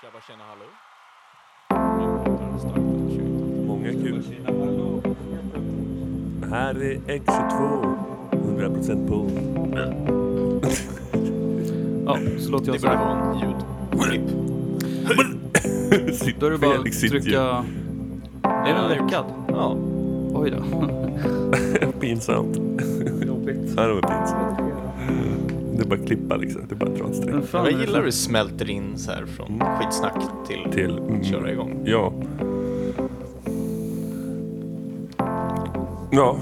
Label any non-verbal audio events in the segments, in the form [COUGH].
Tjaba tjena hallå. Många kul. Här är X22. 100% på. Ja, så låter Det jag så börjar här. vara en ljudklipp. Då är det bara att trycka... Är den lyckad? Ja. Oj då. [LAUGHS] Pinsamt. Ja, det var pinsamt. Det är bara att klippa liksom. Det är bara att dra ett streck. Jag gillar hur det smälter in så här från skitsnack till, Till... mm, köra igång. Ja. Ja.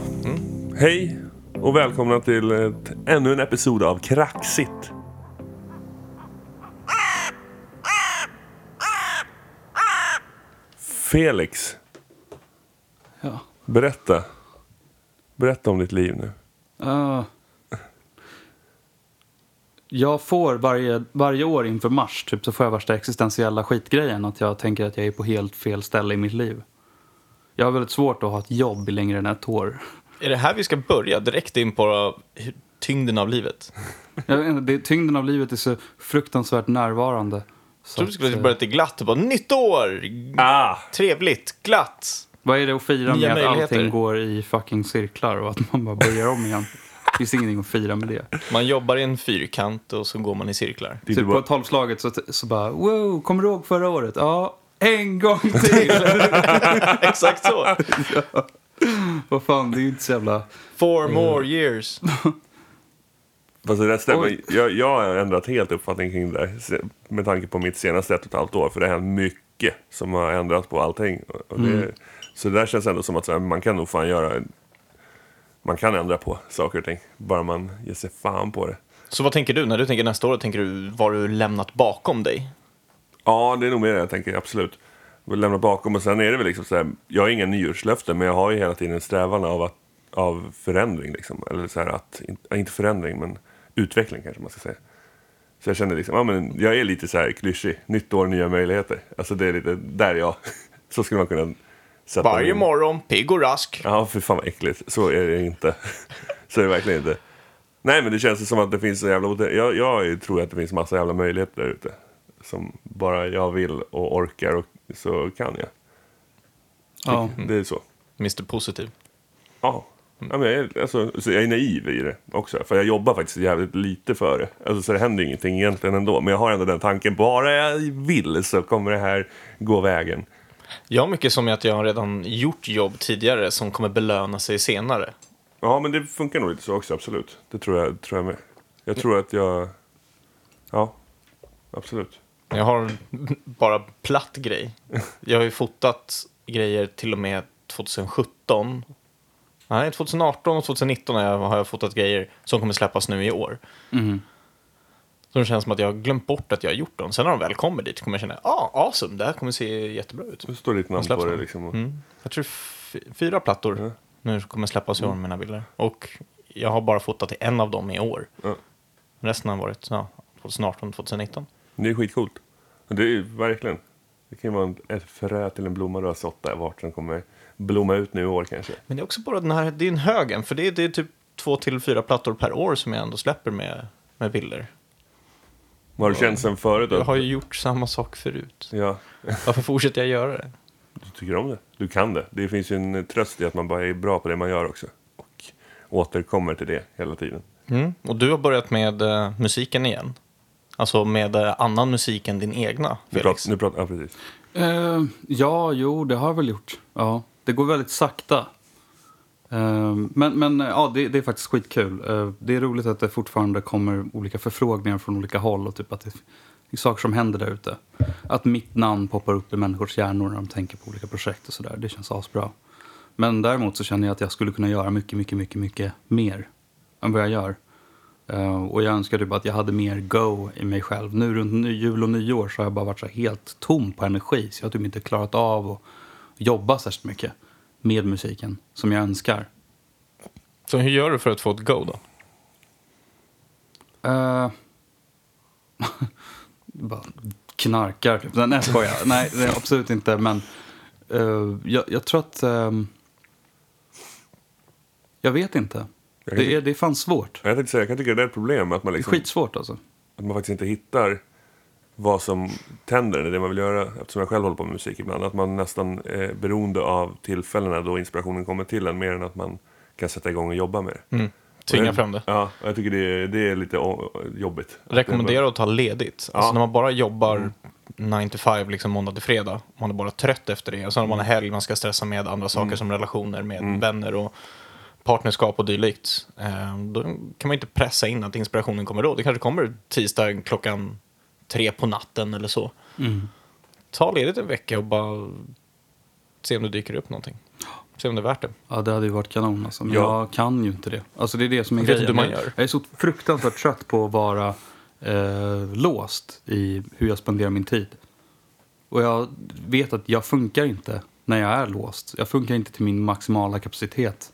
Hej och välkomna till ett, ännu en episod av Kraxigt. Felix, Ja. berätta. Berätta om ditt liv nu. Uh, jag får varje, varje år inför mars typ, så får jag värsta existentiella skitgrejen. Att jag tänker att jag är på helt fel ställe i mitt liv. Jag har väldigt svårt att ha ett jobb i längre än ett år. Är det här vi ska börja? Direkt in på tyngden av livet? Jag vet inte, det, tyngden av livet är så fruktansvärt närvarande. Jag Så trodde du skulle att, eh, börja lite glatt och bara nytt år! Ah! Trevligt, glatt! Vad är det att fira Nya med att allting går i fucking cirklar och att man bara börjar om igen? Det finns ingenting att fira med det. Man jobbar i en fyrkant och så går man i cirklar. Är Typ på tolvslaget så, så bara, wow, kommer du ihåg förra året? Ja, en gång [LAUGHS] till! Exakt så! Vad fan, det är ju inte så jävla... Four more years. [LAUGHS] Fast det där stämmer. Jag, jag har ändrat helt uppfattning kring det där. Med tanke på mitt senaste ett och ett halvt år. För det har hänt mycket som har ändrats på allting. Och- det, Så det där känns ändå som att så här, man kan nog fan göra... Man kan ändra på saker och ting. Bara man ger sig fan på det. Så vad tänker du? När du tänker nästa år, tänker du vad du lämnat bakom dig? Ja, det är nog mer det jag tänker, absolut. Vill lämna bakom och sen är det väl liksom så här, jag har inga nyårslöften men jag har ju hela tiden en strävan av, att, av förändring liksom. Eller så här att, inte förändring men utveckling kanske man ska säga. Så jag känner liksom, ja men jag är lite så här klyschig. Nytt år, nya möjligheter. Alltså det är lite, där är jag. [LAUGHS] Så skulle man kunna sätta Varje min- morgon, pigg och rask. Ja, för fan vad äckligt. Så är det inte. [LAUGHS] Så är det verkligen inte. Nej, men det känns som att det finns så jävla... Jag, jag tror att det finns massa jävla möjligheter där ute. Som bara jag vill och orkar och så kan jag. Ja. Det är så. Mr Positiv. Ja. ja men jag, är, alltså, så jag är naiv i det också. För jag jobbar faktiskt jävligt lite för det. Alltså, så det händer ingenting egentligen ändå. Men jag har ändå den tanken. Bara jag vill så kommer det här gå vägen. Jag har mycket som är att jag har redan gjort jobb tidigare som kommer belöna sig senare. Ja, men det funkar nog lite så också, absolut. Det tror jag, tror jag med. Jag tror att jag... Ja, absolut. Jag har bara platt grej. Jag har ju fotat grejer till och med 2017. Nej, 2018 och 2019 har jag, har jag fotat grejer som kommer släppas nu i år. Mhm. Det känns som att jag har glömt bort att jag har gjort dem. Sen när de väl kommer dit kommer jag känna, ja, ah, awesome, det här kommer se jättebra ut. Det står ditt namn på det de. liksom. Mm. Jag tror fyra plattor Ja. nu kommer släppas i år med mina bilder. Och jag har bara fotat till en av dem i år. Ja. Resten har varit ja, 2018, 2019. Det är skitcoolt. Det är verkligen. Det kan ju vara ett frö till en blomma du har sått där vart den kommer blomma ut nu i år kanske. Men det är också bara den här, det är en högen, för det är, det är typ två till fyra plattor per år som jag ändå släpper med, med bilder. Vad har du känt sen förut Jag har ju gjort samma sak förut. Ja, Varför fortsätter jag göra det? du tycker om det. Du kan det. Det finns ju en tröst i att man bara är bra på det man gör också. Och återkommer till det hela tiden. Mm. Och du har börjat med eh, musiken igen. Alltså med eh, annan musik än din egna, Nu Felix. pratar, nu pratar, ja, precis. Eh, ja, jo, det har jag väl gjort. Ja, det går väldigt sakta. Ehm, men men eh, ja, det, det är faktiskt skitkul. Eh, det är roligt att det fortfarande kommer olika förfrågningar från olika håll och typ att det är saker som händer där ute. Att mitt namn poppar upp i människors hjärnor när de tänker på olika projekt och sådär. Det känns asbra. Men däremot så känner jag att jag skulle kunna göra mycket, mycket, mycket, mycket mer än vad jag gör. Ehm, och jag önskar typ att jag hade mer go i mig själv. Nu runt jul och nyår så har jag bara varit så helt tom på energi. Så jag har typ inte klarat av att jobba särskilt mycket med musiken som jag önskar. Så hur gör du för att få ett go då? Uh, [LAUGHS] bara knarkar typ. Nej, jag skojar. Nej, det är absolut inte. Men eh, jag, jag tror att... ehm, jag vet inte. Jag Det är, det är fan svårt. jag tänkte säga, jag kan tycka det är ett problem att man, Det är liksom, skitsvårt alltså. att man faktiskt inte hittar vad som tänder, det man vill göra, eftersom jag själv håller på med musik ibland, att man nästan är beroende av tillfällena då inspirationen kommer till en, mer än att man kan sätta igång och jobba med det. Mm. Tvinga det- fram det. Ja, jag tycker det är, det är lite jobbigt. Rekommendera att ta ledigt. Alltså Ja. när man bara jobbar 9 to 5, liksom måndag till fredag. Man är bara trött efter det. Och sen har man en helg, man ska stressa med andra saker som relationer med vänner och partnerskap och dylikt. Eh, då kan man inte pressa in att inspirationen kommer då. Det kanske kommer tisdag klockan tre på natten eller så. Ta ledigt en vecka och bara se om det dyker upp någonting. Se om det är värt det. Ja, det hade ju varit kanon. Alltså. Men Ja. jag kan ju inte det. Alltså, det är det som är Vet du grejen. hur man Jag- gör? Jag är så fruktansvärt trött på att vara eh, låst i hur jag spenderar min tid. Och jag vet att jag funkar inte när jag är låst. Jag funkar inte till min maximala kapacitet.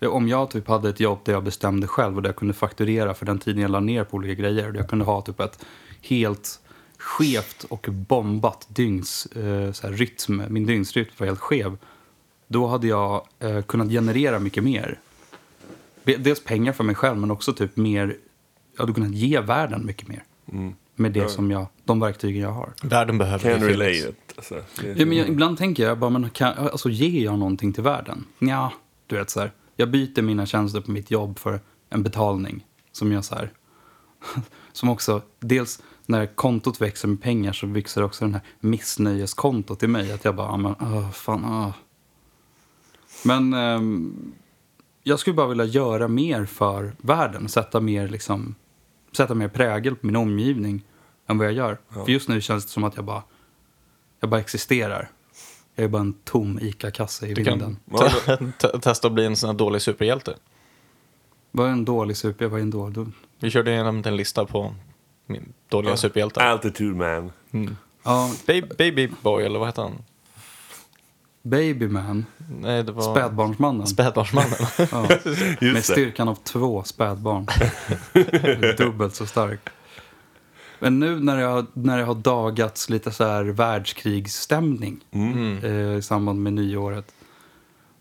Om jag typ hade ett jobb där jag bestämde själv och där jag kunde fakturera för den tiden jag la ner på olika grejer. Och jag kunde ha typ ett helt skevt och bombat dygns eh, så här, rytm. Min dygnsrytm var helt skev. Då hade jag eh, kunnat generera mycket mer. Dels pengar för mig själv men också typ mer. Jag hade kunnat ge världen mycket mer. Med det Ja. som jag, de verktygen jag har. Världen behöver Can relate. Alltså, det, Ja, men jag, ibland tänker jag bara, men kan, alltså, ger jag någonting till världen? Ja, du vet så här. Jag byter mina tjänster på mitt jobb för en betalning. Som jag så här. [LAUGHS] Som också, dels när kontot växer med pengar så växer också den här missnöjeskontot i mig. Att jag bara, ja, men, åh, fan, åh. Men ehm, jag skulle bara vilja göra mer för världen. Sätta mer, liksom, sätta mer prägel på min omgivning än vad jag gör. För just nu känns det som att jag bara, jag bara existerar. Jag är bara en tom ICA-kasse i Du vinden. kan te- [LAUGHS] te- testa att bli en sån här dålig superhjälte. Vad är en dålig super? Vad är en dålig? Vi körde igenom en lista på min dåliga superhjältar. Altitude man. Ja, Baby, baby boy, eller vad heter han? Babyman. Nej, det var... Spädbarnsmannen. Spädbarnsmannen. [LAUGHS] Ja. [LAUGHS] Med styrkan av två spädbarn. [LAUGHS] Dubbelt så stark. Men nu när jag, när jag har dagats lite så här världskrigsstämning Mm. eh, i samband med nyåret.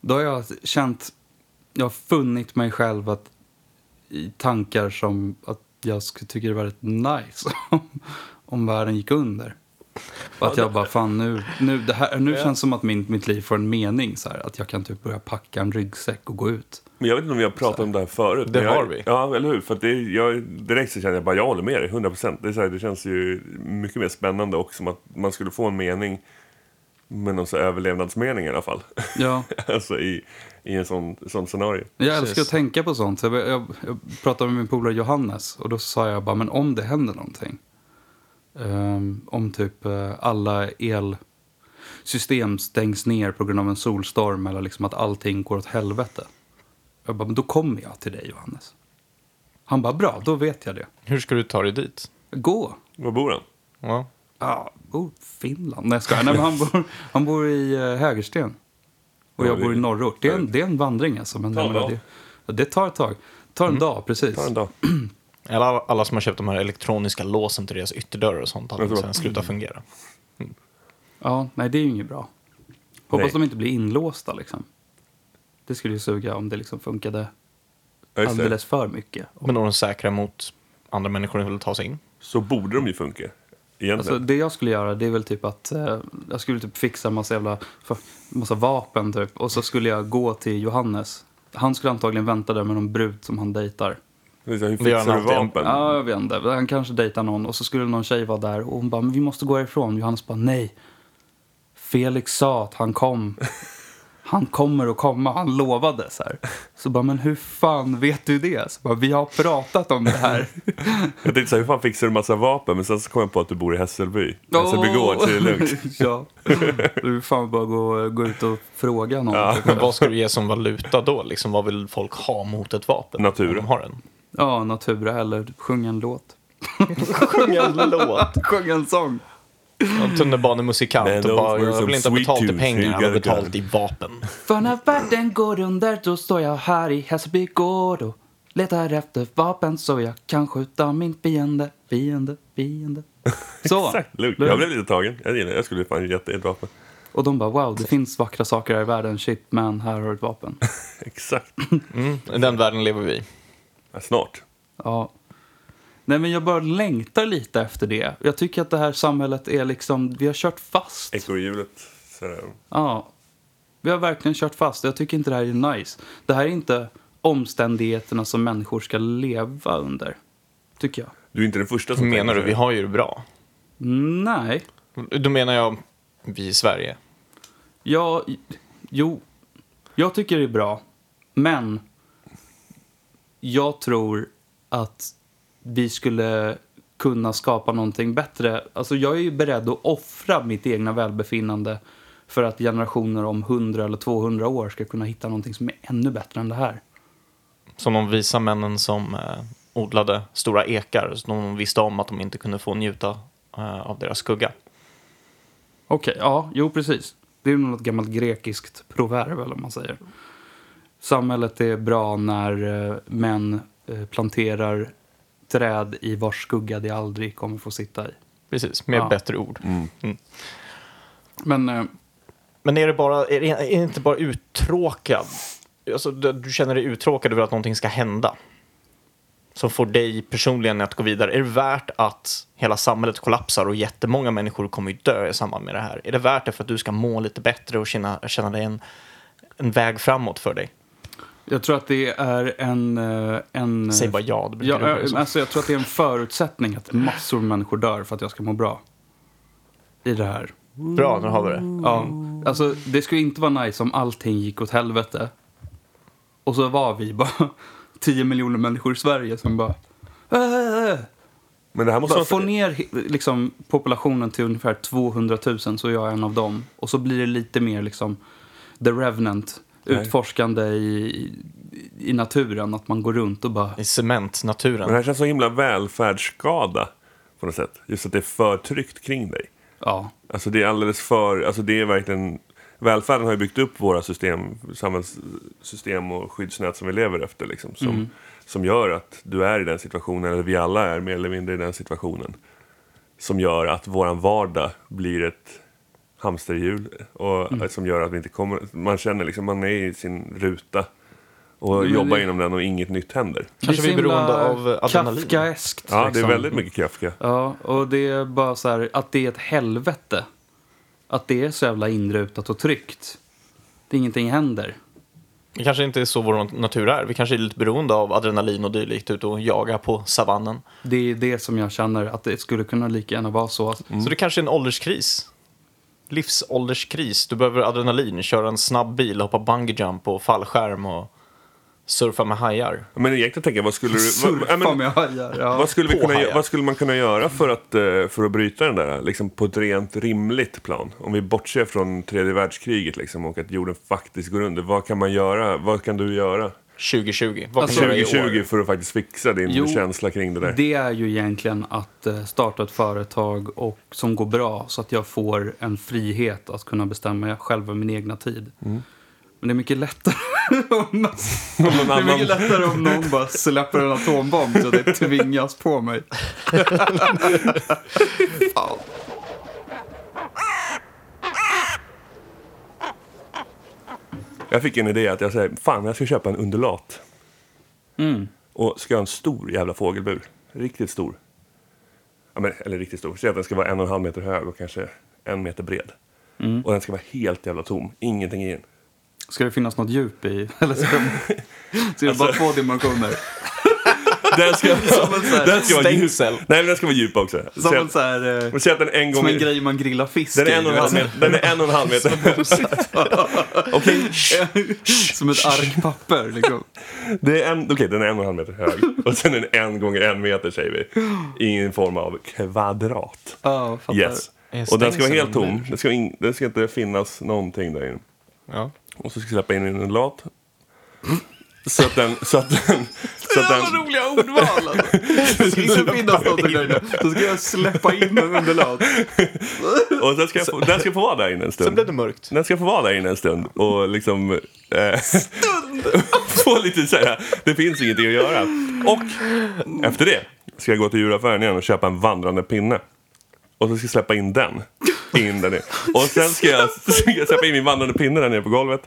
Då har jag känt, jag har funnit mig själv att, i tankar som att jag skulle tycka det var rätt nice [LAUGHS] om, världen gick under. Och att jag bara, fan nu, nu, det här, nu känns det som att min, mitt liv får en mening. Så här, att jag kan typ börja packa en ryggsäck och gå ut. Men jag vet inte om vi har pratat om det här förut. Det men jag, har vi. Ja, eller hur? För att det, jag, direkt så känner jag bara, jag håller med dig, 100 procent. Det, är så här, det känns ju mycket mer spännande och som att man skulle få en mening, med någon så överlevnadsmening i alla fall. Ja, [LAUGHS] alltså i, i en sån, sån scenario. jag älskar att tänka på sånt. Så jag, jag, jag pratade med min polare Johannes och då sa jag bara, men om det händer någonting. ehm, om typ eh, alla elsystem stängs ner på grund av en solstorm eller liksom att allting går åt helvete. Jag bara, men då kommer jag till dig Johannes. Han bara, bra, då vet jag det. Hur ska du ta dig dit? Gå. Var bor han? Ja. Ja, oh, Finland. Nej, jag skojar. Nej, men han, bor, han bor i uh, Hägersten. Och Ja, jag det- bor i norrort. Det är en, det är en vandring alltså. Men Tar dag. det, det tar ett tag. Det tar en dag, precis. Ta en dag. [CLEARS THROAT] Alla, alla som har köpt de här elektroniska låsen till deras ytterdörrar och sånt, att tror- sen sluta fungera. Ja, nej, det är ju inget bra. Hoppas Nej. de inte blir inlåsta liksom. Det skulle ju suga om det liksom funkade det. alldeles för mycket. Men är de säkra mot andra människor som vill ta sig in. Så borde de ju funka. Alltså, det jag skulle göra det är väl typ att eh, jag skulle typ fixa massa jävla massa vapen typ. Och så skulle jag gå till Johannes. Han skulle antagligen vänta där med någon brud som han dejtar. Hur fixar du vapen? Ja, jag vet inte. Han kanske dejtar någon och så skulle någon tjej vara där och hon bara, men vi måste gå ifrån. Johannes bara, nej. Felix sa att han kom. [LAUGHS] Han kommer att komma, han lovade så här. Så bara, men hur fan vet du det? Så bara, vi har pratat om det här. [LAUGHS] Jag tänkte så här, hur fan fixar du massa vapen? Men sen så kom jag på att du bor i Hässelby. Hässelby gård, så [LAUGHS] det är lugnt. ja. Du fan bara gå, gå ut och fråga någon. Ja. Men vad ska du ge som valuta då? Liksom, vad vill folk ha mot ett vapen? Natur. Om de har en. ja, Natura eller sjunga en låt. [LAUGHS] Sjunga en låt. Sjunga en sång. En tunnelbanemusikant Man, och bara, jag vill inte ha betalt i pengar, jag vill betalt i vapen. För när världen går under då står jag här i Hässelby gård och letar efter vapen så jag kan skjuta min fiende, fiende, fiende. [LAUGHS] Så. Exakt, lugnt. Jag blev lite tagen. Jag gillar det. Jag skulle fan gett ett vapen. Och de bara wow, det finns vackra saker här i världen. Shit man, här har du ett vapen. [LAUGHS] Exakt. Mm, I den världen lever vi i. Ja, snart. Ja. Nej, men jag bara längtar lite efter det. Jag tycker att det här samhället är liksom, vi har kört fast. Ekorrhjulet. sådär. Ja, vi har verkligen kört fast. Jag tycker inte det här är nice. Det här är inte omständigheterna som människor ska leva under, tycker jag. Du är inte den första som Menar du? Vi har ju det bra. Nej. Då menar jag vi i Sverige. Ja, jo, jag tycker det är bra. Men jag tror att vi skulle kunna skapa någonting bättre. Alltså jag är ju beredd att offra mitt egna välbefinnande för att generationer om 100 eller 200 år ska kunna hitta någonting som är ännu bättre än det här. Som de visa männen som eh, odlade stora ekar. Så de visste om att de inte kunde få njuta eh, av deras skugga. Okej, ja, jo precis. Det är något gammalt grekiskt proverb eller vad man säger. Samhället är bra när eh, män eh, planterar träd i vars skugga de aldrig kommer få sitta i. Precis, med Ja. bättre ord. Men eh, Men är det, bara, är det, är det inte bara uttråkad? Alltså, du du känner dig uttråkad över att någonting ska hända? Som får dig personligen att gå vidare. Är det värt att hela samhället kollapsar och jättemånga människor kommer ju dö i samband med det här? Är det värt det för att du ska må lite bättre och känna, känna dig en, en väg framåt för dig? Jag tror att det är en... eh, en Säg bara ja, det brukar Ja, eh, så. alltså jag tror att det är en förutsättning att massor med människor dör för att jag ska må bra. I det här. Bra, nu har vi det. Ja, alltså det skulle inte vara nice om allting gick åt helvete. Och så var vi bara [LAUGHS] 10 miljoner människor i Sverige som bara... Äh, Men det här måste bara få ner liksom, populationen till ungefär 200 000 så är jag en av dem. Och så blir det lite mer liksom The Revenant. Nej. Utforskande i, i, naturen. Att man går runt och bara... I cementnaturen. Men det här känns så himla välfärdsskada på något sätt. Just att det är för tryggt kring dig. Ja, Alltså det är alldeles för, alltså det är verkligen, välfärden har ju byggt upp våra system, samhällssystem och skyddsnät som vi lever efter liksom. Som, som gör att du är i den situationen, eller vi alla är mer eller mindre i den situationen. Som gör att våran vardag blir ett hamsterhjul. Och som gör att vi inte kommer, man känner liksom, man är i sin ruta. Och Men jobbar det- inom den och inget nytt händer. Kanske vi är beroende av eh, adrenalin. Kafkaeskt. Ja, det är liksom. väldigt mycket Kafka. Ja, och det är bara så här att det är ett helvete. Att det är så jävla inrutat och tryggt. Det ingenting händer. Det kanske inte är så vår natur är. Vi kanske är lite beroende av adrenalin och dylikt ut och jaga på savannen. Det är det som jag känner att det skulle kunna lika gärna vara så. Så det kanske är en ålderskris. Livsålderskris. Du behöver adrenalin, köra en snabb bil, hoppa bungee jump och fallskärm och surfa med hajar. Men egentligen tänker jag, vad skulle du... vad- Surfa men- med hajar. Ja. Vad skulle, vi kunna, hajar. vad skulle man kunna göra för att, eh, för att bryta den där, liksom på ett rent rimligt plan? Om vi bortser från tredje världskriget liksom, och att jorden faktiskt går under. Vad kan man göra? Vad kan du göra 2020. Vad Alltså, kan du göra i 2020 år? för att faktiskt fixa din Jo, känsla kring det där? Det är ju egentligen att eh, starta ett företag och, som går bra så att jag får en frihet att kunna bestämma själv över min egna tid. Mm. Men det är mycket lättare [LAUGHS] om, någon det är mycket lättare om någon bara släpper en atombomb så det tvingas på mig. [LAUGHS] Jag fick en idé att jag säger, fan jag ska köpa en undulat. Mm. Och ska ha en stor jävla fågelbur. Riktigt stor. Ja, men, eller riktigt stor. Säg att den ska vara en och en halv meter hög och kanske en meter bred. Mm. Och den ska vara helt jävla tom. Ingenting i den. Ska det finnas något djup i? [LAUGHS] Eller ska det, [LAUGHS] ska det bara Alltså- två dimensioner? [LAUGHS] Den ska, [LAUGHS] Som en sån här den ska vara djup. stängsel. Nej, men den ska vara djup också. Som en att- så här... eh, men Säg att den en gång... Som en grej man grillar fisk Den är en och en halv vet. meter. Den är en och en halv meter. [LAUGHS] [LAUGHS] Okej, Som ett ark papper liksom. det är en, okej, den är en och en halv meter hög. Och sen är den en gånger en meter säger vi. I en form av kvadrat. Ja, fattar. Yes. Och den ska vara helt tom. Det ska, in, det ska inte finnas någonting där inne. Ja. Och så ska jag släppa in en lat. Så att den... Så att den, så att den Jävla roliga ordval alltså. Det ska inte finnas någonting där inne. Så ska jag släppa in en underlag. och den ska, få, den ska få vara där inne en Sen stund. blev det mörkt. Den ska få vara där inne en stund och liksom... Eh, [LAUGHS] få lite så här, det finns ingenting att göra. Och efter det ska jag gå till djuraffären igen och köpa en vandrande pinne. Och så ska jag släppa in den. In där nere. Och sen ska jag, ska jag släppa in min vandrande pinne där nere på golvet.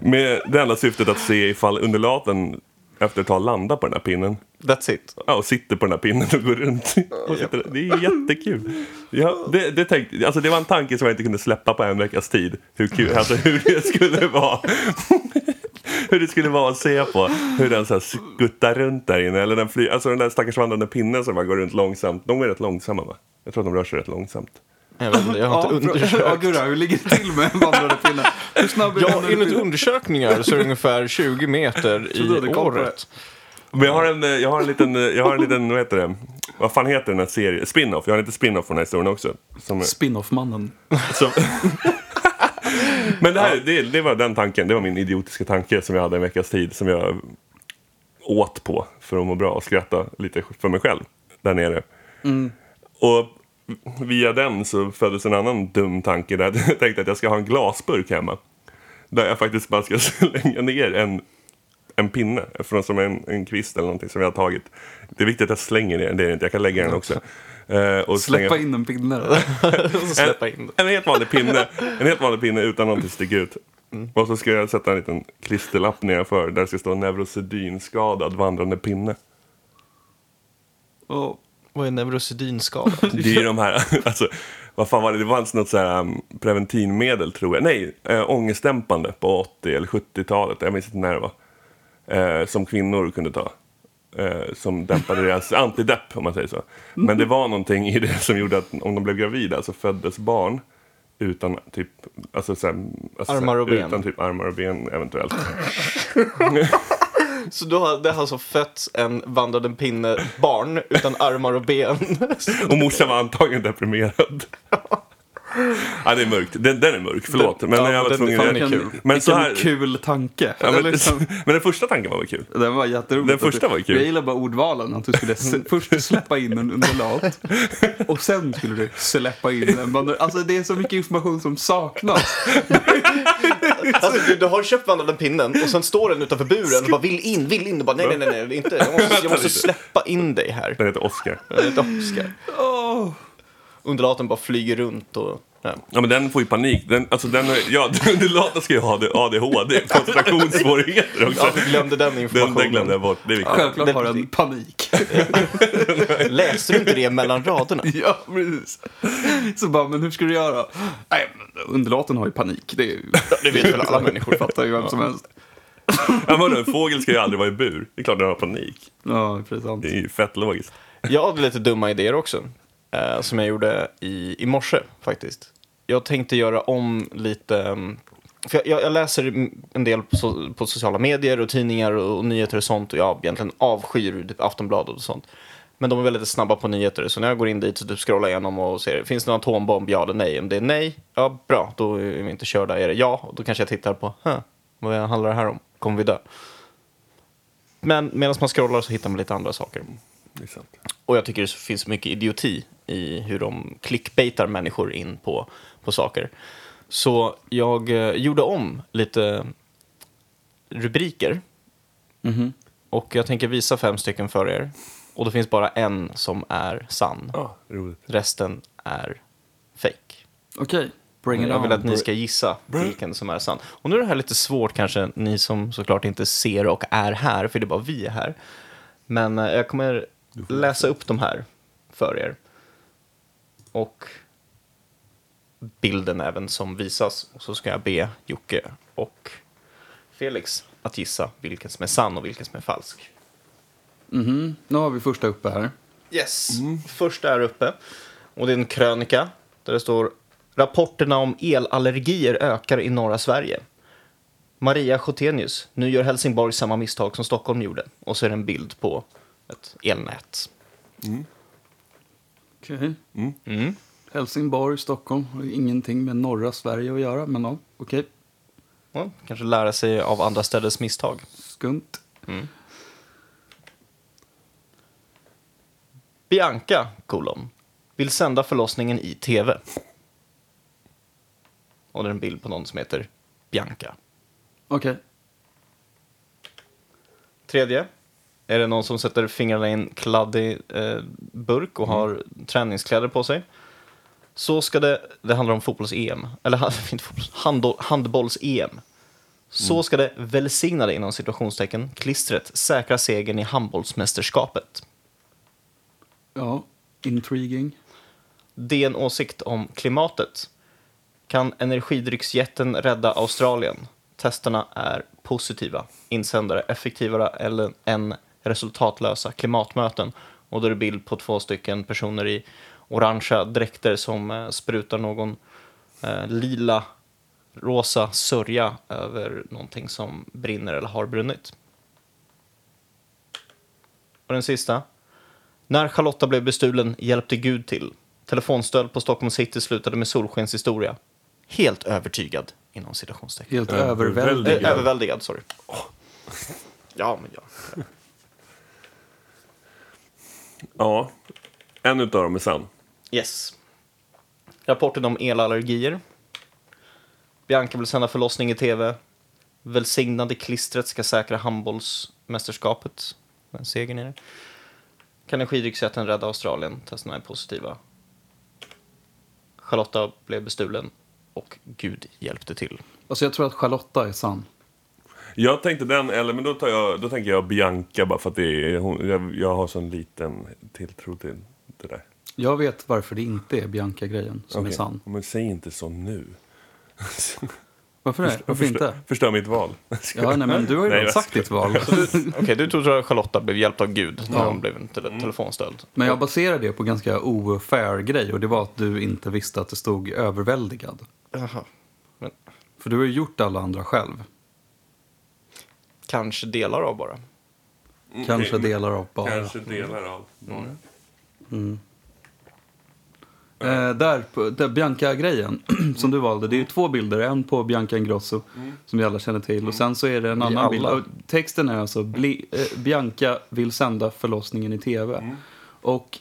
Med det enda syftet att se ifall underlaten efter ett tag landar på den här pinnen. That's it. Ja, och sitter på den här pinnen och går runt. Och sitter, där. det är jättekul. Ja, det, det, tänkte, alltså det var en tanke som jag inte kunde släppa på en veckas tid. Hur, kul, alltså hur det skulle vara. [LAUGHS] hur det skulle vara att se på hur den så här skuttar runt där inne. Eller den, fly, alltså den där stackars vandrande pinnen som bara går runt långsamt. De är rätt långsamma va? Jag tror att de rör sig rätt långsamt. Jag, vet inte, jag har inte undersökt. ja, Gurra, hur ligger det till med en vandrande pinne? Hur snabb är Ja, enligt undersökningar så är det [LAUGHS] ungefär 20 meter i året. Men jag har en, eh, jag har en liten, eh, jag har en liten, vad heter det? Vad fan heter den här serien? Spin-off. Jag har en liten spin-off från den här historien också. Spin-off-mannen. [LAUGHS] Men det, här, det, det var den tanken, det var min idiotiska tanke som jag hade en veckas tid. Som jag åt på för att må bra och skratta lite för mig själv där nere. Och via den så föddes en annan dum tanke där [LAUGHS] jag tänkte att jag ska ha en glasburk hemma. Där jag faktiskt bara ska [LAUGHS] slänga ner en, en pinne från som en, en kvist eller någonting som jag har tagit. Det är viktigt att jag slänger ner den, det är det inte. Jag kan lägga den också. Eh, och Släppa slänga- in en pinne. då. [LAUGHS] Släppa in det. en helt vanlig pinne, en helt vanlig pinne utan någonting sticka ut. Och så ska jag sätta en liten klisterlapp nedanför där det ska stå neurosedynskadad vandrande pinne. Och Vad är neurosedynskada? [LAUGHS] Det är ju de här, [LAUGHS] alltså, vad fan var det, det fanns något så här um, preventivmedel tror jag. Nej, äh, ångestdämpande på 80 eller 70-talet, jag minns inte när det var. Eh, som kvinnor kunde ta. Eh, som dämpade deras [LAUGHS] antidepp om man säger så. Men det var någonting i det som gjorde att om de blev gravida så föddes barn utan typ, alltså, så här, alltså, Armar och ben. Utan typ armar och ben eventuellt. Så då har alltså fötts en vandrande pinne barn utan armar och ben. Och morsan var antagligen deprimerad. Ja, det är mörkt. Den, den är mörk, förlåt. Men ja, jag var den- tvungen... är vilken, kul. Men så här- kul tanke. Ja, men, Liksom, [LAUGHS] men den första tanken var väl kul? den var jätterolig. Den första var kul. Jag gillar bara ordvalen. Att du skulle [LAUGHS] först släppa in en undulat och sen skulle du släppa in en vandrande... Alltså det är så mycket information som saknas. [LAUGHS] Alltså, du, du har köpt vandrande pinnen och sen står den utanför buren och bara vill in, vill in. Och bara, nej, nej, nej, nej, inte. Jag måste, jag måste släppa in dig här. Den heter Oscar. Jag heter Oscar. Åh. Undulaten bara flyger runt och... Ja. Ja, men den får ju panik. Den, alltså den, ja, [LAUGHS] undulaten ska ju ha ADHD, koncentrationssvårigheter också. Ja, vi glömde den Den, informationen. den glömde jag bort. Det är viktigt. Självklart det- har den panik. [LAUGHS] Läste du inte det mellan raderna? [LAUGHS] ja, precis. Så bara, men hur ska du göra? Nej, men undulaten har ju panik. Det, är ju, Det vet väl alla människor. fattar ju vem som helst. Ja, men en fågel ska ju aldrig vara i bur. Det är klart den har panik. Ja, precis. sant. Det är ju fett logiskt. Jag hade lite dumma idéer också. Eh, som jag gjorde i, i morse faktiskt. Jag tänkte göra om lite... mm, För jag, jag, läser en del på, so, på sociala medier och tidningar och, och nyheter och sånt. Och jag egentligen avskyr typ Aftonbladet och sånt. Men de är väldigt snabba på nyheter. Så när jag går in dit så typ scrollar jag igenom och ser. Finns det någon atombomb? Ja eller nej? Om det är nej, ja bra. Då är vi inte körda. Är det ja? Och då kanske jag tittar på. Huh, vad handlar det här om? Kommer vi dö? Men medan man scrollar så hittar man lite andra saker. Och jag tycker det finns mycket idioti i hur de clickbaitar människor in på, på saker. Så jag eh, gjorde om lite rubriker. Och jag tänker visa fem stycken för er. Och det finns bara en som är sann. Roligt. Resten är fake. Okej, bring it Jag vill on. att ni ska gissa vilken som är sann. Och nu är det här lite svårt kanske, ni som såklart inte ser och är här, för det är bara vi är här. Men eh, jag kommer läsa upp de här för er. Och bilden även som visas. Och så ska jag be Jocke och Felix att gissa vilken som är sann och vilken som är falsk. Mhm, Nu har vi första uppe här. Yes. Första är uppe. Och det är en krönika där det står Rapporterna om elallergier ökar i norra Sverige. Maria Schotenius, nu gör Helsingborg samma misstag som Stockholm gjorde. Och så är det en bild på ett elnät. Okej. Mm. Helsingborg, Stockholm har ingenting med norra Sverige att göra, men ja, okej. Ja, kanske lära sig av andra städers misstag. Skumt. Bianca, kolon, vill sända förlossningen i tv. Och det är en bild på någon som heter Bianca. Okej. Tredje. Är det någon som sätter fingrarna i en kladdig eh, burk och har träningskläder på sig. Så ska det, det handlar om fotbolls-EM, eller [LAUGHS] inte fotbolls, handboll, handbolls-EM. Så ska det välsignade inom situationstecken klistret säkra segern i handbollsmästerskapet. Ja, intriguing. DN åsikt om klimatet. Kan energidrycksjätten rädda Australien? Testerna är positiva. Insändare effektivare eller än resultatlösa klimatmöten. Och då är det bild på två stycken personer i orangea dräkter som eh, sprutar någon eh, lila rosa sörja över någonting som brinner eller har brunnit. Och den sista. När Charlotta blev bestulen hjälpte Gud till. Telefonstöld på Stockholm City slutade med solskenshistoria. Helt övertygad, inom citationstecken. Helt Överväldigad. överväldigad. Eh, överväldigad, sorry. Ja, men ja. Ja, en utav dem är sann. Yes. Rapporten om elallergier. Bianca vill sända förlossning i tv. Välsignade klistret ska säkra handbollsmästerskapet. En segern i det. Kan energidrycksjätten rädda Australien? Testerna är positiva. Charlotta blev bestulen och Gud hjälpte till. Alltså jag tror att Charlotta är sann. Jag tänkte den, eller men då, tar jag, då tänker jag Bianca bara för att det är, hon, jag, jag har sån liten tilltro till det där. Jag vet varför det inte är Bianca-grejen som är Okej, sann. Men säg inte så nu. [LAUGHS] Varför det? Varför inte? Förstör mitt val. [LAUGHS] Ja, nej, men du har ju redan sagt ditt val. [LAUGHS] Okej, du tror att Charlotta blev hjälpt av Gud när Ja. hon blev en tele- telefonstöld. Men jag baserar det på ganska ofair grej och det var att du inte visste att det stod överväldigad. Jaha. Men För du har ju gjort alla andra själv. Kanske delar av bara. Kanske delar av bara. Kanske delar av. bara. Eh, där, på- där Bianca-grejen [CLEARS THROAT] som du valde, det är ju två bilder. En på Bianca Ingrosso, som vi alla känner till. Och sen så är det en Vi annan alla. bild. Och texten är alltså bli, eh, Bianca vill sända förlossningen i tv. Och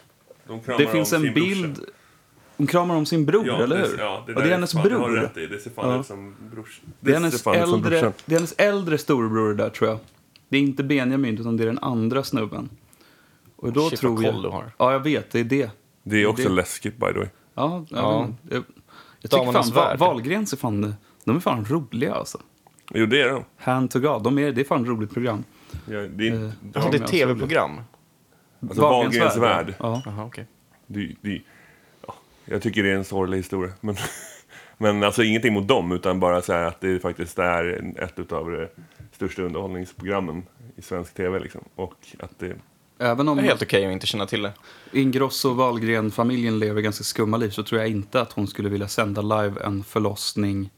De det finns en bild... brorsa. Hon kramar om sin bror, Ja, eller det- hur? Ja, det, och det är hennes fan- bror. rätt i. Det ser fan Ja. ut som brors. Det är, hennes fan ut som äldre, det är hennes äldre storebror det där, tror jag. Det är inte Benjamin, utan det är den andra snubben. Och då Shit, tror jag... du har. Ja, jag vet. Det är det. Det är också det- läskigt by the way. Ja, ja. Ja. men Jag, jag tycker fan värld. Wahlgrens är fan... De är fan roliga, alltså. Jo, det är de. Hand to God. De är, det är fan ett roligt program. Ja, det är, Eh, ja, Ja, det är ett tv-program. alltså, Wahlgrens värld. Ja. Jaha, okej. Det, det, jag tycker det är en sorglig historia. Men, [LAUGHS] men alltså ingenting mot dem, utan bara så här att det faktiskt är ett av de största underhållningsprogrammen i svensk tv. Liksom. Och att det, Även Det om är helt okej att inte känna till det. Ingrosso och Wahlgren-familjen lever ganska skumma liv så tror jag inte att hon skulle vilja sända live en förlossning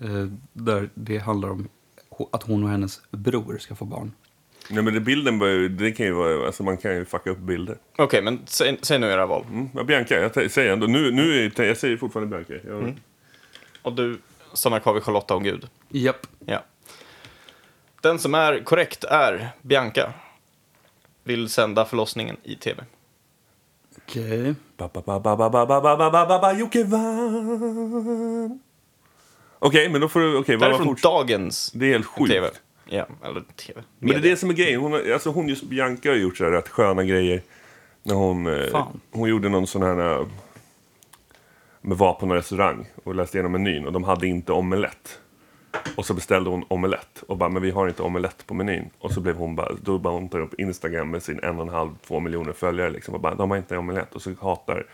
eh, där det handlar om att hon och hennes bror ska få barn. Nej men det, bilden bör, det kan ju vara, alltså man kan ju fucka upp bilder. Okej, okay, men säg, säg, nu era val. Mm, ja, Bianca, jag säger ändå, nu, nu är, jag säger fortfarande Bianca. Jag... Mm. Och du stannar kvar vid Charlotta och Gud? Japp. Ja. Den som är korrekt är Bianca. Vill sända förlossningen i tv. Okej. Okay. Jocke vann! Okej, men då får du... Okay, det är från dagens Det är helt sjukt. Ja, eller tv. Men det är det som är grejen. Hon, alltså hon just Bianca har gjort så här rätt sköna grejer. När hon, eh, Fan. hon gjorde någon sån här... eh, Med var på någon restaurang och läste igenom menyn och de hade inte omelett. Och så beställde hon omelett och bara, men vi har inte omelett på menyn. Och så blev hon bara, då bara hon tar upp Instagram med sin en och en halv, två miljoner följare liksom och bara, de har inte omelett. Och så hatar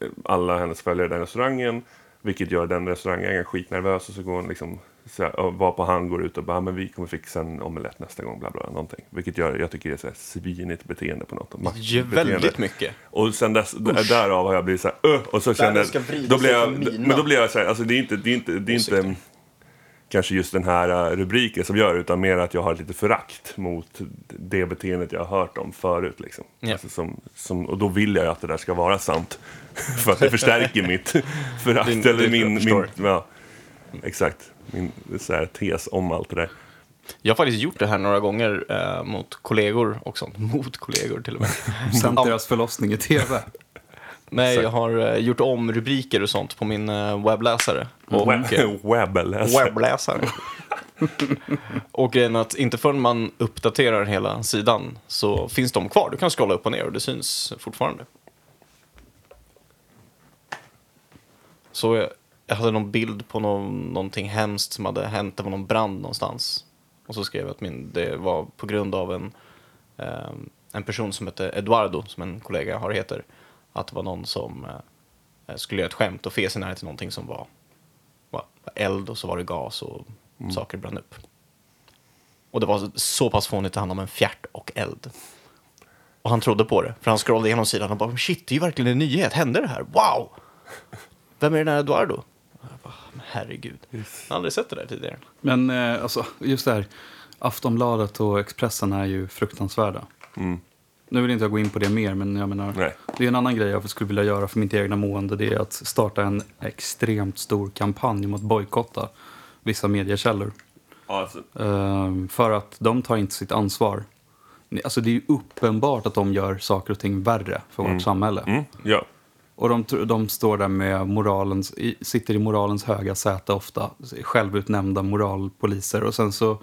eh, alla hennes följare den restaurangen. Vilket gör den restaurangägaren skitnervös och så går hon liksom så här, och var på han går ut och bara, men vi kommer fixa en omelett nästa gång, bla bla, någonting. Vilket gör, jag tycker det är så här svinigt beteende på något. Maktbeteende. väldigt mycket. Och sen dess, därav har jag blivit så här, "Öh", och så känner jag, då blir jag, men då blir jag så här, alltså det är inte, det är inte, det är inte. Kanske just den här äh, rubriken som gör utan mer att jag har lite förakt mot det beteendet jag har hört om förut. Liksom. Ja. Alltså som, som, och då vill jag ju att det där ska vara sant. [LAUGHS] För att det förstärker mitt [LAUGHS] förakt. Din- eller min, min, ja, exakt, min så här, tes om allt det där. Jag har faktiskt gjort det här några gånger eh, mot kollegor och sånt. [LAUGHS] Mot kollegor till och med. Sänt Ja. deras förlossning i tv. Nej, Exakt. jag har eh, gjort om rubriker och sånt på min eh, webbläsare. Och, Web, [LAUGHS] webbläsare. webbläsare. [LAUGHS] och grejen att inte förrän man uppdaterar hela sidan så finns de kvar. Du kan scrolla upp och ner och det syns fortfarande. Så eh, jag hade någon bild på någon, någonting hemskt som hade hänt. Det var någon brand någonstans. Och så skrev jag att min, det var på grund av en, eh, en person som hette Eduardo, som en kollega har heter. Att det var någon som eh, skulle göra ett skämt och fes i närheten till någonting som var, var eld och så var det gas och saker brann upp. Och det var så pass fånigt att det handlade om en fjärt och eld. Och han trodde på det, för han scrollade igenom sidan och bara shit, det är ju verkligen en nyhet, hände det här? Wow! [LAUGHS] Vem är den här Eduardo? Bara, "Men herregud, jag har aldrig sett det där tidigare. Men eh, alltså, just det här. Aftonbladet och Expressen är ju fruktansvärda. Nu vill inte jag gå in på det mer, men jag menar, Nej. det är en annan grej jag skulle vilja göra för mitt egna mående. Det är att starta en extremt stor kampanj mot bojkotta vissa mediekällor. Alltså, Ehm, för att de tar inte sitt ansvar. Alltså det är ju uppenbart att de gör saker och ting värre för vårt samhälle. mm, ja. Och de, de står där med moralens, sitter i moralens höga säte ofta, självutnämnda moralpoliser. Och sen så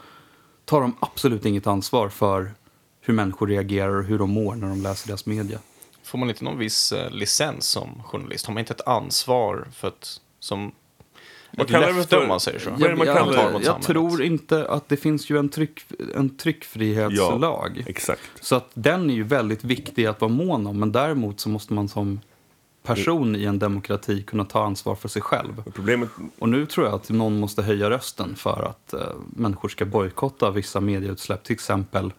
tar de absolut inget ansvar för hur människor reagerar och hur de mår när de läser deras media. Får man inte någon viss eh, licens som journalist? Har man inte ett ansvar för att, som Vad ett kallar löfte för- om man säger så? Jag, jag, jag samhället? tror inte att det finns ju en, tryck, en tryckfrihetslag. Exakt. Så att den är ju väldigt viktig att vara mån om. Men däremot så måste man som person i en demokrati kunna ta ansvar för sig själv. Och Problemet, Och nu tror jag att någon måste höja rösten för att eh, människor ska bojkotta vissa medieutsläpp, till exempel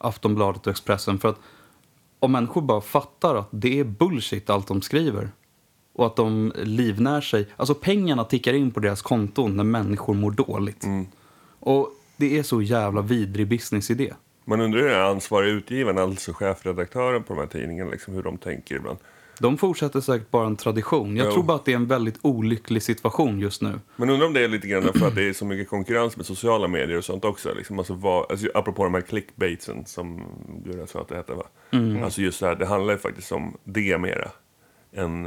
Aftonbladet och Expressen. För att om människor bara fattar att det är bullshit allt de skriver och att de livnär sig, alltså pengarna tickar in på deras konton när människor mår dåligt. Och det är så jävla vidrig businessidé. man undrar hur den ansvariga utgivaren, alltså chefredaktören på de här tidningarna, liksom, hur de tänker ibland. De fortsätter säkert bara en tradition. Jag Jo. tror bara att det är en väldigt olycklig situation just nu. Men undrar om det är lite grann för att det är så mycket konkurrens med sociala medier och sånt också. Liksom, alltså, vad, alltså, apropå de här clickbaitsen som Gurra sa att det hette va? Alltså just det här, det handlar ju faktiskt om det mera. Än,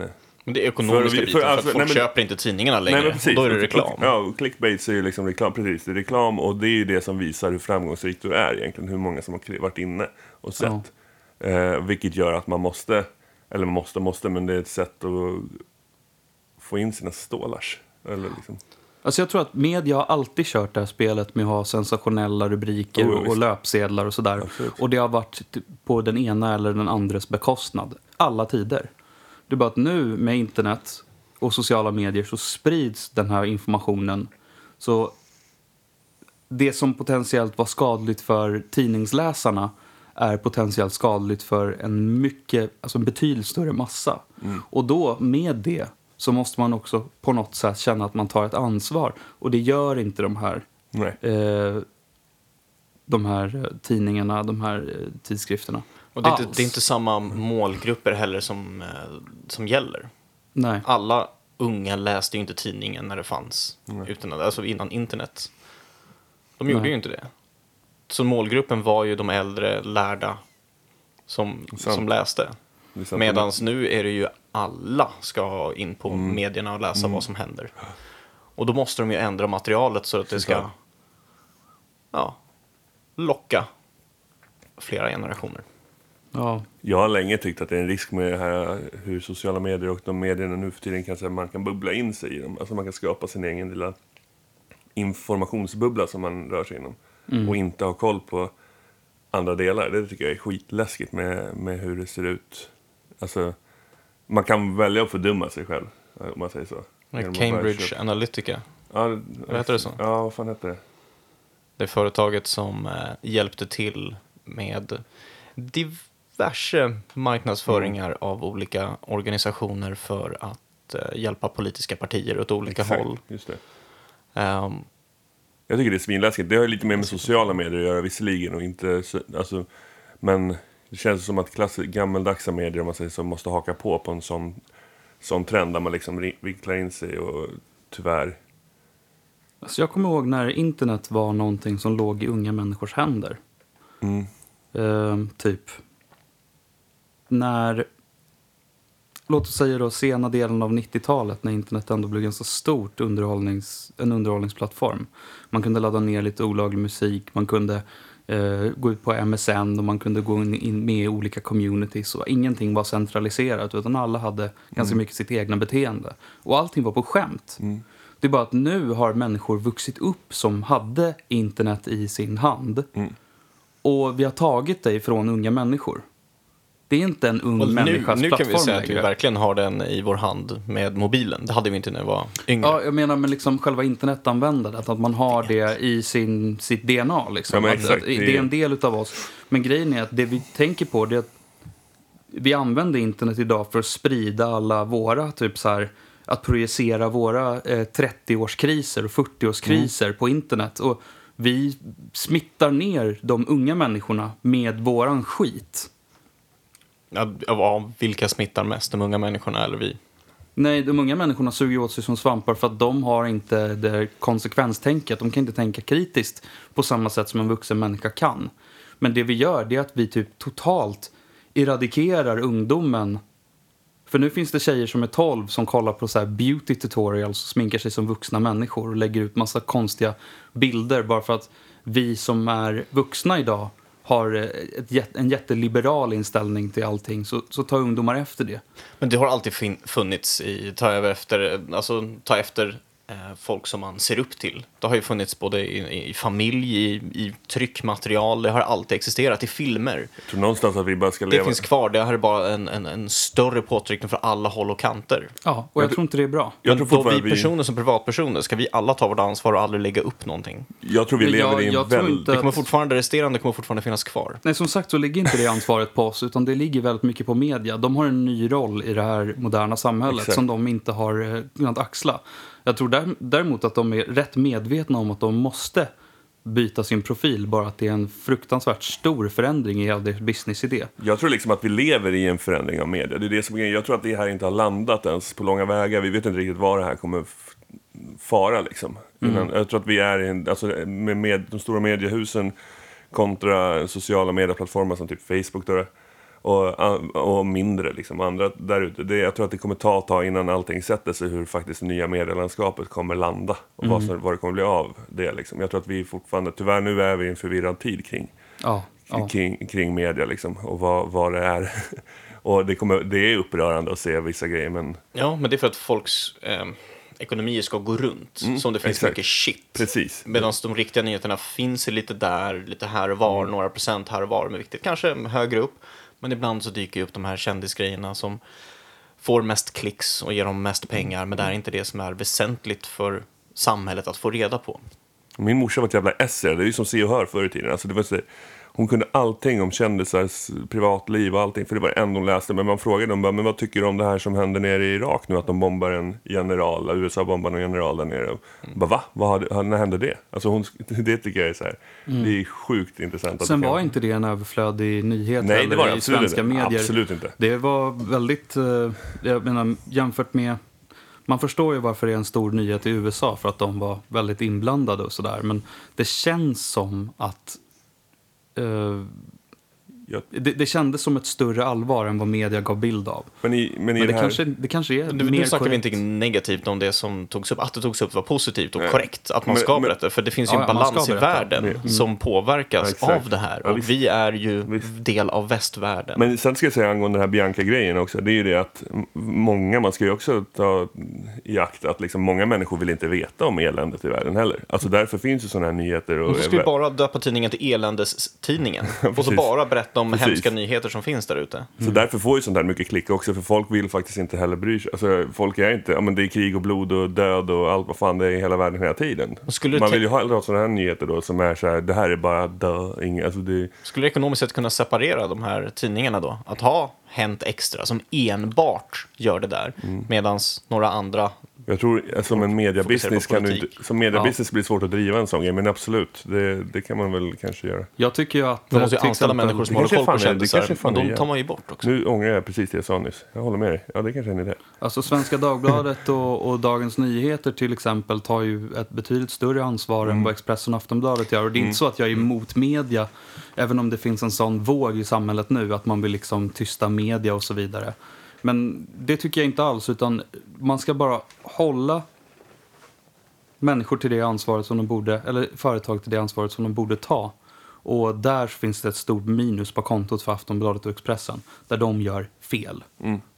Men det är ekonomiska För vi- biten, för för, alltså, att folk nej, men- köper inte tidningarna längre. Nej, precis. då är det reklam. Ja, clickbaits är ju liksom reklam. Precis, det är reklam och det är ju det som visar hur framgångsrikt du är egentligen. Hur många som har varit inne och sett. Eh, vilket gör att man måste, eller måste, måste, men det är ett sätt att få in sina stålars. Eller liksom. Alltså jag tror att media har alltid kört det här spelet med att ha sensationella rubriker Jo, och, löpsedlar och sådär. Absolut. Och det har varit på den ena eller den andres bekostnad. Alla tider. Det är bara att nu med internet och sociala medier så sprids den här informationen. Så det som potentiellt var skadligt för tidningsläsarna är potentiellt skadligt för en mycket, alltså en betydligt större massa. Och då med det så måste man också på något sätt känna att man tar ett ansvar. Och det gör inte de här, Nej. eh, de här eh, tidningarna, de här eh, tidskrifterna. Och det är, inte, det är inte samma målgrupper heller som, eh, som gäller. Nej. Alla unga läste ju inte tidningen när det fanns, utan, alltså innan internet. De gjorde Nej. ju inte det. Så målgruppen var ju de äldre lärda som, som läste. Medan nu är det ju alla ska in på Mm. medierna och läsa vad som händer. Och då måste de ju ändra materialet så att det ska ja, locka flera generationer. Ja. Jag har länge tyckt att det är en risk med det här, hur sociala medier och de medierna nu för tiden kan säga man kan bubbla in sig i dem. Alltså man kan skapa sin egen lilla informationsbubbla som man rör sig inom. Och inte ha koll på andra delar. Det tycker jag är skitläskigt med, med hur det ser ut. Alltså, man kan välja att fördumma sig själv, om man säger så. Cambridge Analytica, Ja, det- Vad heter det så? Ja, vad fan heter det? det företaget som eh, hjälpte till med diverse marknadsföringar Mm. av olika organisationer för att eh, hjälpa politiska partier åt olika Exakt, håll. Just det. Ehm, Jag tycker det är svinläskigt. Det har lite mer med sociala medier att göra visserligen. Och inte, så- alltså, men det känns som att klass, gammaldags medier om man säger så, måste haka på på en sån, sån trend där man liksom vinklar in sig och tyvärr. Alltså jag kommer ihåg när internet var någonting som låg i unga människors händer. Mm. Ehm, typ när, låt oss säga då sena delen av 90-talet när internet ändå blev ganska stort underhållnings, en underhållningsplattform. Man kunde ladda ner lite olaglig musik, man kunde eh, gå ut på MSN och man kunde gå in, med i olika communities. Och ingenting var centraliserat utan alla hade ganska mycket sitt egna beteende. Och allting var på skämt. Det är bara att nu har människor vuxit upp som hade internet i sin hand. Och vi har tagit det ifrån unga människor. Det är inte en ung Och nu, människas nu kan plattform vi säga att vi verkligen har den i vår hand med mobilen. Det hade vi inte när vi var yngre. Ja, jag menar med liksom själva internetanvändandet, att man har det i sin, sitt DNA. Liksom. Ja, att, att, det är är- en del av oss. Men grejen är att det vi tänker på det är att vi använder internet idag för att sprida alla våra, typ så här, att projicera våra eh, 30-årskriser och 40-årskriser Mm. på internet. Och vi smittar ner de unga människorna med våran skit. Ja, vilka smittar mest? De unga människorna eller vi? Nej, de unga människorna suger åt sig som svampar för att de har inte det konsekvenstänket. De kan inte tänka kritiskt på samma sätt som en vuxen människa kan. Men det vi gör det är att vi typ totalt eradikerar ungdomen. För nu finns det tjejer som är 12 som kollar på så här beauty tutorials och sminkar sig som vuxna människor och lägger ut massa konstiga bilder bara för att vi som är vuxna idag har eh, ett, en jätteliberal inställning till allting. Så, så tar ungdomar efter det. Men det har alltid funnits i ta över efter, eh, alltså ta efter folk som man ser upp till. Det har ju funnits både i, i familj, i, i tryckmaterial, det har alltid existerat i filmer. Jag tror någonstans att vi bara ska Det leva... finns kvar, det här är bara en, en, en större påtryckning från alla håll och kanter. Ja, och jag tror inte det är bra. Jag Men tror då vi personer som privatpersoner, ska vi alla ta vårt ansvar och aldrig lägga upp någonting? jag tror vi Men lever jag- i en jag väldigt... Det kommer fortfarande, resterande kommer fortfarande finnas kvar. Nej, som sagt så ligger inte det ansvaret på oss, utan det ligger väldigt mycket på media. De har en ny roll i det här moderna samhället Exakt. som de inte har eh, kunnat axla. Jag tror där, däremot att de är rätt medvetna om att de måste byta sin profil, bara att det är en fruktansvärt stor förändring i hela deras businessidé. Jag tror liksom att vi lever i en förändring av media. Det är det som är. Jag tror att det här inte har landat ens på långa vägar. Vi vet inte riktigt var det här kommer fara liksom. Innan, Jag tror att vi är en, alltså med, med de stora mediehusen kontra sociala medieplattformar som typ Facebook då, och, och mindre liksom, andra där ute. Det, jag tror att det kommer ta ett tag innan allting sätter sig hur faktiskt det nya medielandskapet kommer landa och vad, som, vad det kommer bli av det. Liksom. Jag tror att vi fortfarande, tyvärr nu är vi i en förvirrad tid kring Ja, ja. kring, kring media liksom, och vad, vad det är. [LAUGHS] och det, kommer, det är upprörande att se vissa grejer, men Ja, men det är för att folks eh, ekonomier ska gå runt. som det finns exakt. mycket shit. precis. Medan de riktiga nyheterna finns lite där, lite här och var, några procent här och var. Men viktigt kanske högre upp. Men ibland så dyker ju upp de här kändisgrejerna som får mest klicks och ger dem mest pengar. Men det är inte det som är väsentligt för samhället att få reda på. Min morsa var ett jävla esser, det är ju som Se och Hör förr i tiden. Alltså, det var så, hon kunde allting om kändisars privatliv och allting, för det var det enda hon läste. Men man frågade dem bara, men vad tycker du om det här som händer nere i Irak nu? Att de bombar en general, USA bombar en general där nere. Och, bara, va? Vad när hände det? Alltså hon, [LAUGHS] det tycker jag är så här, det är sjukt intressant. Sen var inte det en överflödig nyhet Nej, det var det i svenska inte. medier. Absolut inte. Det var väldigt, eh, jag menar jämfört med, man förstår ju varför det är en stor nyhet i USA för att de var väldigt inblandade och sådär. Men det känns som att eh, Jag, det, det kändes som ett större allvar än vad media gav bild av. men i, men i Men det det, här... kanske, det kanske är Nu, mer nu snackar vi inte negativt om det som togs upp. Att det togs upp var positivt och Nej. korrekt. Att man Men- ska men- berätta. För det finns ju Ja, en ja, balans i världen Mm. som påverkas Ja, av det här. Ja, och visst. vi är ju Visst. del av västvärlden. Men sen ska jag säga angående den här Bianca-grejen också. Det är ju det att många, man ska ju också ta i akt att liksom många människor vill inte veta om eländet i världen heller. Alltså därför finns ju sådana här nyheter. Och så ska vi bara döpa tidningen till Eländestidningen. [LAUGHS] och så bara berätta om Precis. hemska nyheter som finns där ute. Så därför får ju sånt här mycket klick också, för folk vill faktiskt inte heller bry sig. Alltså, folk är inte, ja men det är krig och blod och död och allt vad fan det är i hela världen hela tiden. Man vill ju ha, ha sådana här nyheter då som är så här, det här är bara dö, inga, alltså det, Skulle det ekonomiskt sett kunna separera de här tidningarna då? Att ha Hänt Extra som enbart gör det där. Mm. Medan några andra jag tror eh, som en mediabusiness kan du inte, som mediabusiness blir det svårt att driva en sån grej, men absolut, det, det kan man väl kanske göra. Jag tycker ju att... de måste eh, ju till anställa exempel- människor som håller koll på kändisar. Men de tar man ju bort också. Nu ångrar jag precis det jag sa nyss. Jag håller med dig. Ja, det kanske är en idé. Alltså Svenska Dagbladet och, och Dagens Nyheter till exempel tar ju ett betydligt större ansvar än vad Expressen och Aftonbladet gör. Och det är inte så att jag är emot media, även om det finns en sån våg i samhället nu att man vill liksom tysta media och så vidare. Men det tycker jag inte alls, utan man ska bara hålla människor till det ansvaret som de borde, eller företag till det ansvaret som de borde ta. Och där finns det ett stort minus på kontot för Aftonbladet och Expressen. Där de gör fel.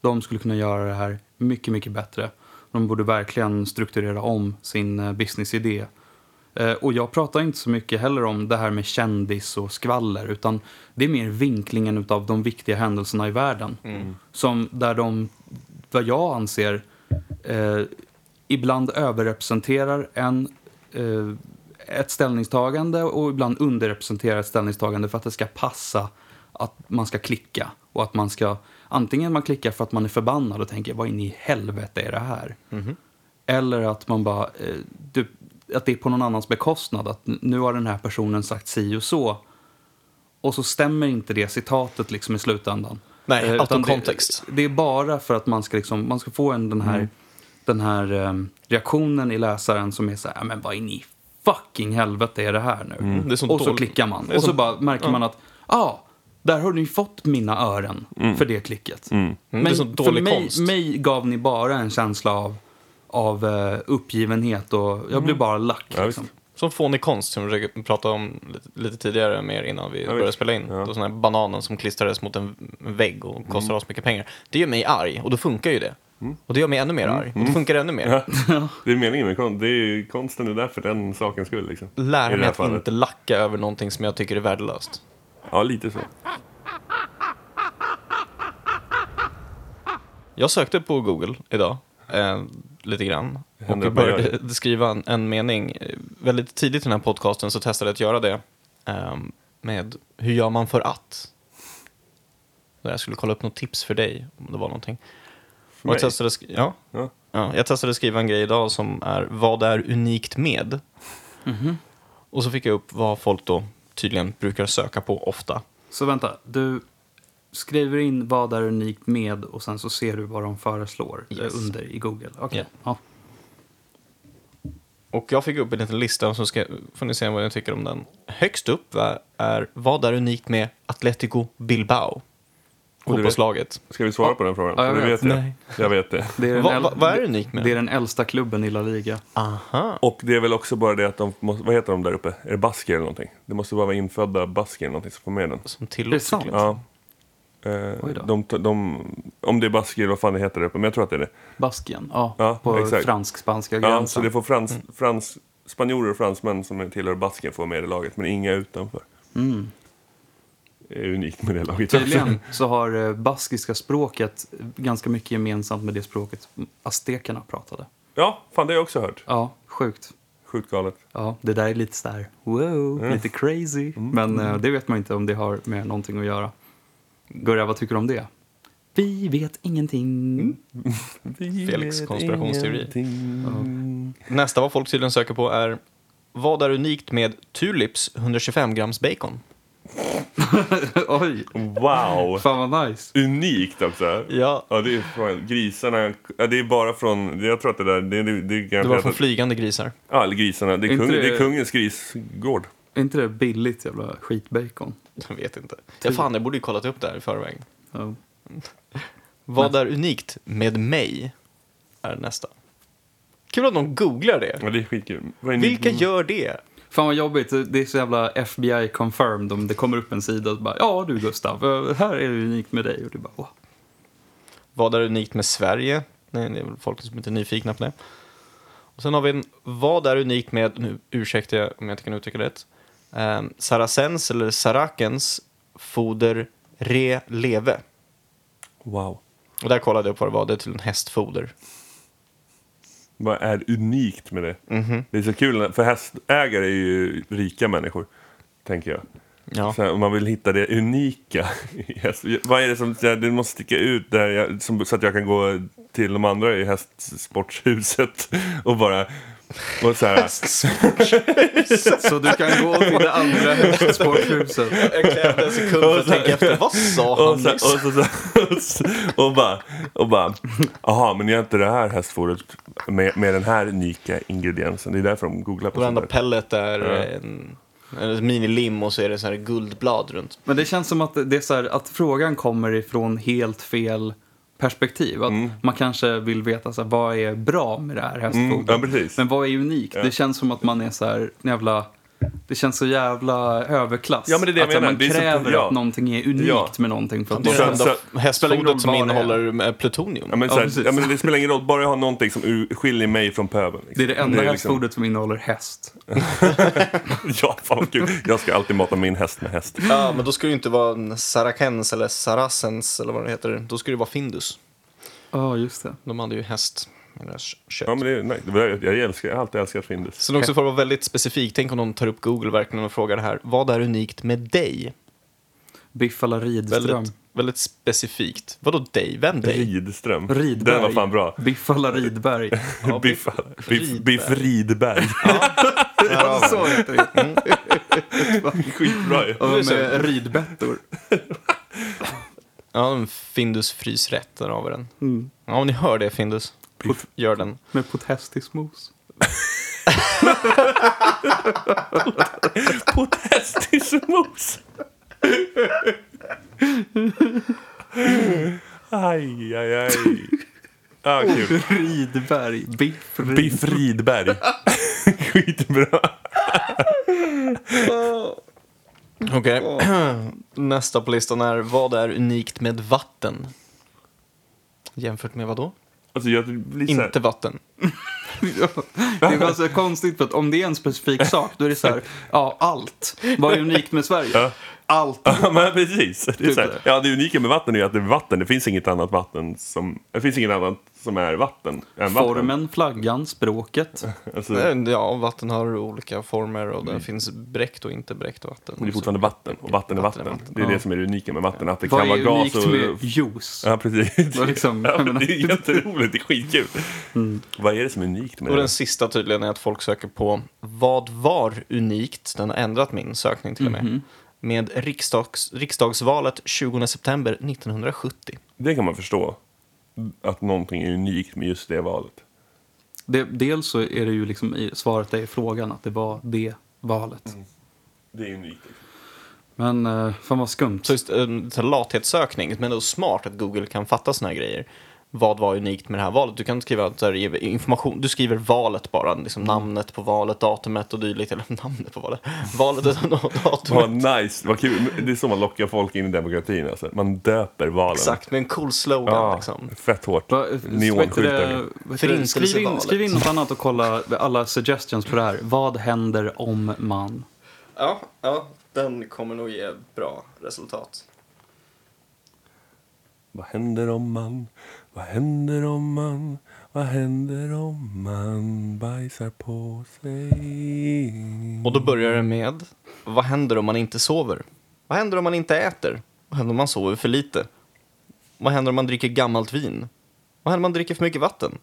De skulle kunna göra det här mycket, mycket bättre. De borde verkligen strukturera om sin eh, businessidé. Eh, Och jag pratar inte så mycket heller om det här med kändis och skvaller. Utan det är mer vinklingen av de viktiga händelserna i världen. Som där de, vad jag anser, eh, ibland överrepresenterar en, eh, ett ställningstagande och ibland underrepresenterar ett ställningstagande för att det ska passa att man ska klicka. Och att man ska, antingen man klickar för att man är förbannad och tänker vad in i helvete är det här? Eller att man bara, eh, du, att det är på någon annans bekostnad. Att nu har den här personen sagt si och så. Och så stämmer inte det citatet liksom i slutändan. Nej, Eh, utan det- context. Det, är bara för att man ska, liksom, man ska få en, den här, den här ehm, reaktionen i läsaren som är så här, "Ja, men vad in i fucking helvete är det här nu? Det är så och så dåligt- klickar man. det Och så så- bara märker man att, ja, ah, där har ni fått mina öron för det klicket. Mm, det är Men för dålig mig, mig gav ni bara en känsla av, av eh, uppgivenhet och jag blev bara lack. Ja, liksom. Som fånig konst som vi pratade om lite, lite tidigare mer innan vi började spela in. Ja. Då sån här bananen som klistrades mot en vägg och kostar Mm. oss mycket pengar. Det gör mig arg och då funkar ju det. Och det gör mig ännu mer arg. Och då funkar det ännu mer. Mm. [LAUGHS] Ja, det är meningen med konst. Det är ju, konsten är där för den sakens skull. Liksom. I Lär det mig att fallet. inte lacka över någonting som jag tycker är värdelöst. Ja, lite så. Jag sökte på Google idag, eh, lite grann. Och gör började skriva en, en mening. Väldigt tidigt i den här podcasten så testade jag att göra det. Eh, med hur gör man för att? Jag skulle kolla upp något tips för dig, om det var någonting. För Och jag, mig? testade, sk- ja, Ja. ja, jag testade skriva en grej idag som är vad är unikt med? Och så fick jag upp vad folk då tydligen brukar söka på ofta. Så vänta, du skriver in vad är unikt med och sen så ser du vad de föreslår eh, Yes. under i Google. Okej. Ja. Ja. Och jag fick upp en liten lista och så ska, får ni se vad jag tycker om den. Högst upp är, är vad är unikt med Atletico Bilbao? Vet- Fotbollslaget. Ska vi svara på den frågan? Ja, jag För det vet. vet jag. Nej. Jag vet det. Det är den Vad- äl- vad- vad är unikt med Det är den? äldsta klubben i La Liga. Aha. Och det är väl också bara det att de måste, vad heter de där uppe? Är det basker eller någonting? Det måste bara vara infödda basker eller någonting som får med den. Som Det är tillåts. sant. Ja. De, de, om det är basker vad fan det heter där uppe, men jag tror att det är det. Baskien, ja. Ja, på fransk-spanska Ja, gränsen. så det får frans, frans, spanjorer och fransmän som tillhör basken få med i laget, men inga utanför. Mm. Det är unikt med det laget. Tydligen så har eh, baskiska språket ganska mycket gemensamt med det språket aztekerna pratade. Ja, fan det har jag också hört. Ja, sjukt. Sjukt galet. Ja, det där är lite sådär, wow, lite crazy. Men eh, det vet man inte om det har med någonting att göra. Gurra, vad tycker du om det? Vi vet ingenting. [LAUGHS] Felix konspirationsteori. ingenting. Nästa vad folk tydligen söker på är vad är unikt med Tulips 125 grams bacon? [LAUGHS] Oj, Wow! fan vad nice. Unikt också. Ja. Ja, det är fan, grisarna. Ja, det är bara från, jag tror att det där, det, det, det är Det var från flygande grisar. ja, eller grisarna. Det är, Inte kung, det- det är kungens grisgård. Är inte det billigt jävla skitbacon? Jag vet inte. Ja, fan, jag borde ju kollat upp det här i förväg. Ja. Vad är unikt med mig? Är nästa. Kul att någon googlar det. Ja, det är skitkul. Vad är Vilka ni- gör det? Fan vad jobbigt, det är så jävla FBI confirmed om det kommer upp en sida och bara ja du Gustav, eh, här är det unikt med dig och du bara. Vad är unikt med Sverige? Nej, det är väl folk som inte är nyfikna på det. Och sen har vi en, vad är unikt med, nu ursäkta jag om jag inte kan uttrycka det rätt, um, Saracens eller Sarakens foder re leve. Wow. Och där kollade jag på vad det var, det är till en hästfoder. Vad är unikt med det? Mhm. Det är så kul, för hästägare är ju rika människor. Tänker jag. Ja. Så här, man vill hitta det unika. häst- Vad är det som det måste sticka ut där jag, som, så att jag kan gå till de andra i hästsportshuset och bara och så här, Så du kan gå till det andra hästsporthuset. Jag krävde en sekund för att tänka efter, vad sa och, han så, nyss? och, så, och, så, och bara, och bara, jaha, men gör inte det här hästfodret med, med den här unika ingrediensen. Det är därför de googlar på Varenda sånt där. pellet är Ja. en, en minilim och så är det så här guldblad runt. Men det känns som att, det är så här, att frågan kommer ifrån helt fel perspektiv. Att Man kanske vill veta så här, vad är bra med det här hästfodret. Mm, ja. Men vad är unikt? Ja. Det känns som att man är så här en jävla Det känns så jävla överklass. Ja, men det är det jag att här, menar. man Det är så- kräver ja. att någonting är unikt Ja. med någonting. För att Det är det hästfodet som det är. innehåller eh, plutonium. Ja, men, så här, ja, men det spelar ingen roll, bara jag har någonting som skiljer mig från pöbeln. Liksom. det är det enda liksom- hästfodet som innehåller häst. [LAUGHS] Ja, fan vad kul. Jag ska alltid mata min häst med häst. Ja, men då ska det ju inte vara en Sarakens eller Saracens eller vad det heter. Då ska det vara Findus. Ja, just det. De hade ju häst. Kött. Ja, men det är, nej, jag, älskar, jag har alltid älskat Findus. Sen också [LAUGHS] för att vara väldigt specifik, tänk om någon tar upp Google verkligen och frågar det här. Vad är unikt med dig? Biff alla Ridström. Väldigt, väldigt specifikt. Vadå dig? Vem dig? Ridström. Ridberg. Den var fan bra. [LAUGHS] Biff alla Ridberg. Ja, Biff, biff, Ridberg. biff Ridberg. ja, [LAUGHS] så heter det. Skitbra ju. Och med ridbettor. Ja, en Findus frysrätt, där har vi den. Mm. Ja, om ni hör det Findus, Biff. gör den. Med potatismos. [LAUGHS] Potatismos. Aj, aj, aj. Ah, kul. Ridberg. Biff Rid- Biff Ridberg. [LAUGHS] Skitbra. [LAUGHS] Okej, [CLEARS THROAT] nästa på listan är vad är unikt med vatten? Jämfört med vad då? Alltså, jag blir så här, Inte vatten. Ja, [LAUGHS] det är bara så konstigt för att om det är en specifik sak då är det så här, ja allt. Vad är unikt med Sverige? Ja. Allt. [LAUGHS] Ja, men precis. Det, är Typ så här, det. ja, det unika med vatten är att det är vatten. Det finns inget annat vatten som... Det finns inget annat som är vatten än vatten. Formen, flaggan, språket. [LAUGHS] Alltså, Eh, Ja, vatten har olika former och det finns bräckt och inte bräckt vatten. men det är fortfarande vatten och vatten är Vatten vatten. är vatten. Det är Ja. det som är det unika med vatten. Att det Vad kan vara är gas unikt och... med juice? Ja, precis. Vad liksom, ja, det är jätteroligt. Det är skitkul. Vad är det som är unikt med Och det? den sista tydligen är att folk söker på vad var unikt, den har ändrat min sökning till och med, med riksdags, riksdagsvalet 20 september 1970. Det kan man förstå. Att någonting är unikt med just det valet. Det, dels så är det ju liksom i svaret är i frågan att det var det valet. Det är unikt. Men eh, fan vad skumt. Så just en här lathetssökning, men det är smart att Google kan fatta såna här grejer. Vad var unikt med det här valet? Du kan skriva så här, ge information, du skriver valet bara, liksom namnet på valet, datumet och dylikt. Eller [LAUGHS] namnet på valet, valet och [LAUGHS] datumet. Vad nice, vad kul. Det är så man lockar folk in i demokratin. Alltså. Man döper valen. Exakt, med en cool slogan Ja, liksom. fett hårt. Neonskyltar. Skriv in, skriv in något annat och kolla alla suggestions på det här. Vad händer om man? Ja, ja, den kommer nog ge bra resultat. Vad händer om man, vad händer om man, vad händer om man bajsar på sig? Och då börjar det med, vad händer om man inte sover? Vad händer om man inte äter? Vad händer om man sover för lite? Vad händer om man dricker gammalt vin? Vad händer om man dricker för mycket vatten?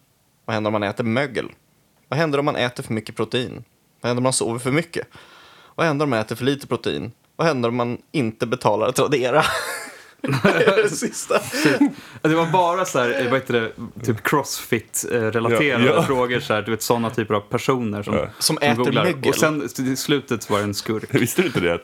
Vad händer om man äter mögel? Vad händer om man äter för mycket protein? Vad händer om man sover för mycket? Vad händer om man äter för lite protein? Vad händer om man inte betalar Tradera? Det är det [LAUGHS] sista. Det var bara så här, vad heter det, typ crossfit-relaterade Ja, ja. frågor. Så här, du vet sådana typer av personer som, Ja. Som äter googlar. mögel. Och sen till slutet var det en skurk. [LAUGHS] Visste du inte det att,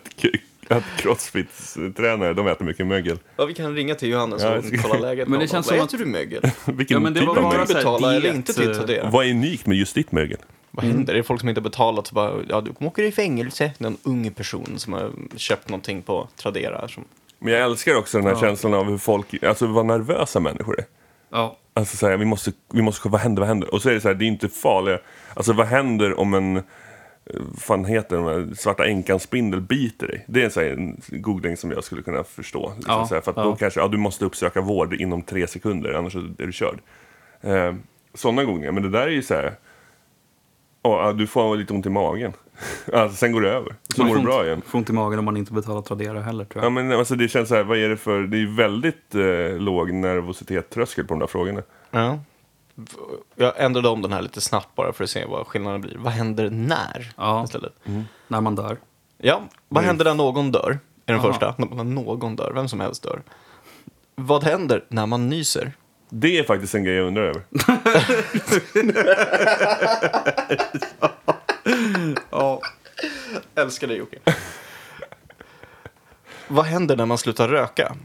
att crossfit-tränare, de äter mycket mögel? Ja, vi kan ringa till Johannes och ska- kolla läget. [LAUGHS] Men det känns som att- äter du mögel? Vilken Ja, men det typ var av bara mögel? betala eller inte till eh, Tradera? Vad är unikt med just ditt mögel? Vad händer? Det är folk som inte betalat så bara, ja du åker i fängelse. Någon ung person som har köpt någonting på Tradera. Som, Men jag älskar också den här Ja. känslan av hur folk, alltså vad nervösa människor är. Ja. Alltså så här, vi måste, vi måste, vad händer, vad händer? Och så är det så här, det är inte farliga, alltså vad händer om en, eh, fan heter här svarta änkan spindel biter dig? Det är en, så här, en googling som jag skulle kunna förstå. Liksom, Ja, så här, för att ja. då kanske, ja du måste uppsöka vård inom tre sekunder, annars är du körd. Eh, Sådana googlingar, men det där är ju så här, ja, du får lite ont i magen. [LAUGHS] alltså, sen går det över, så mår du bra igen. Får ont i magen om man inte betalar Tradera heller tror Ja, jag. men alltså, det känns så här, vad är det för, det är ju väldigt eh, låg nervositetströskel på de där frågorna. ja. Jag ändrade om den här lite snabbt bara för att se vad skillnaden blir. Vad händer när? Ja. Istället. När man dör. Ja, vad Mm. händer när någon dör? Är den Aha. första. När någon dör, vem som helst dör. Vad händer när man nyser? Det är faktiskt en grej jag undrar över. [LAUGHS] Ja, älskar dig Jocke. Vad händer när man slutar röka?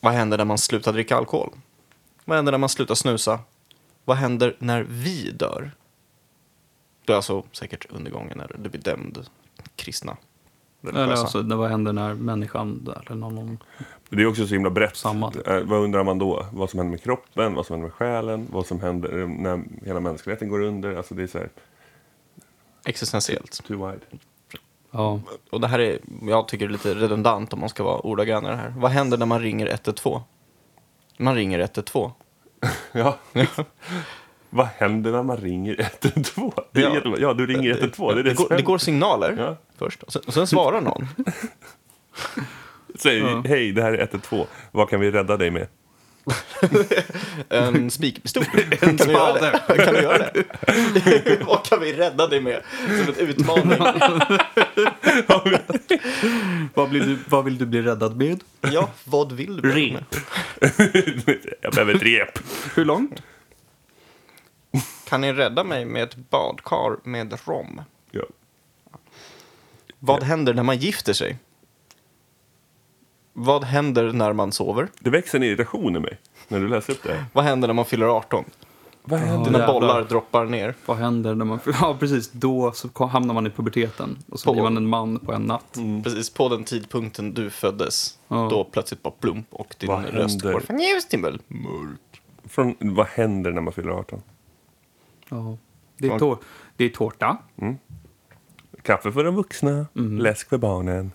Vad händer när man slutar dricka alkohol? Vad händer när man slutar snusa? Vad händer när vi dör? Det är alltså säkert undergången när du blir dömd kristna. Eller alltså, det, vad händer när människan eller någon, Det är också så himla brett. Samma. Eh, vad undrar man då? Vad som händer med kroppen, vad som händer med själen, vad som händer när hela mänskligheten går under. Alltså det är så här, Existentiellt. too wide. Ja, Och det här är, jag tycker det är lite redundant om man ska vara ordagrann i det här. Vad händer när man ringer 112? Man ringer 112. [LAUGHS] Ja. vad händer när man ringer 112? Det är Ja. ja. ja, du ringer 112. Det, är det, Det går, det går signaler Ja. Först, och sen, och sen svarar någon. Säger, Ja. hej, det här är 112. Vad kan vi rädda dig med? [LAUGHS] En spikpistol. En kan, du göra det? kan du göra det? [LAUGHS] Vad kan vi rädda dig med? Som en utmaning. [LAUGHS] vad, blir du, vad vill du bli räddad med? Ja, vad vill du? Rep. jag behöver ett rep. Hur långt? Kan ni rädda mig med ett badkar med rom? Ja. Vad händer när man gifter sig? Vad händer när man sover? Det växer en irritation i mig när du läser upp det här. Vad händer när man fyller 18? Vad Ja. Dina jävlar. bollar droppar ner. Vad händer när man... [LAUGHS] Ja, precis. Då så hamnar man i puberteten. Och så På- blir man en man på en natt. Precis på den tidpunkten du föddes. Ja. Då plötsligt bara plump och din Vad röst händer? går från ljus till mörk. Från, vad händer när man fyller 18? Ja. Det, är tår, det är tårta. Kaffe för de vuxna, Mm. läsk för barnen.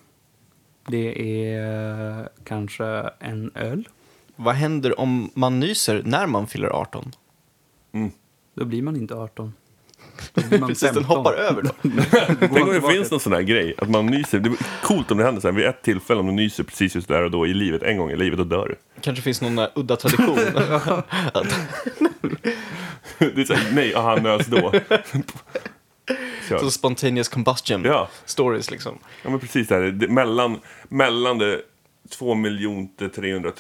Det är kanske en öl. Vad händer om man nyser när man fyller 18? Då blir man inte 18. [LAUGHS] Då blir man Precis, den 15. hoppar över då. [LAUGHS] Tänk om det finns någon sån här grej, att man nyser. Det är coolt om det händer så här, vid ett tillfälle, om du nyser precis just där och då i livet, en gång i livet, då dör du. kanske finns någon eh, udda tradition. [LAUGHS] Att- Det är så här, nej, ah, han nös då. Kör. så spontaneous combustion Ja. stories liksom. Ja, men precis där. Det, mellan, mellan det 2 300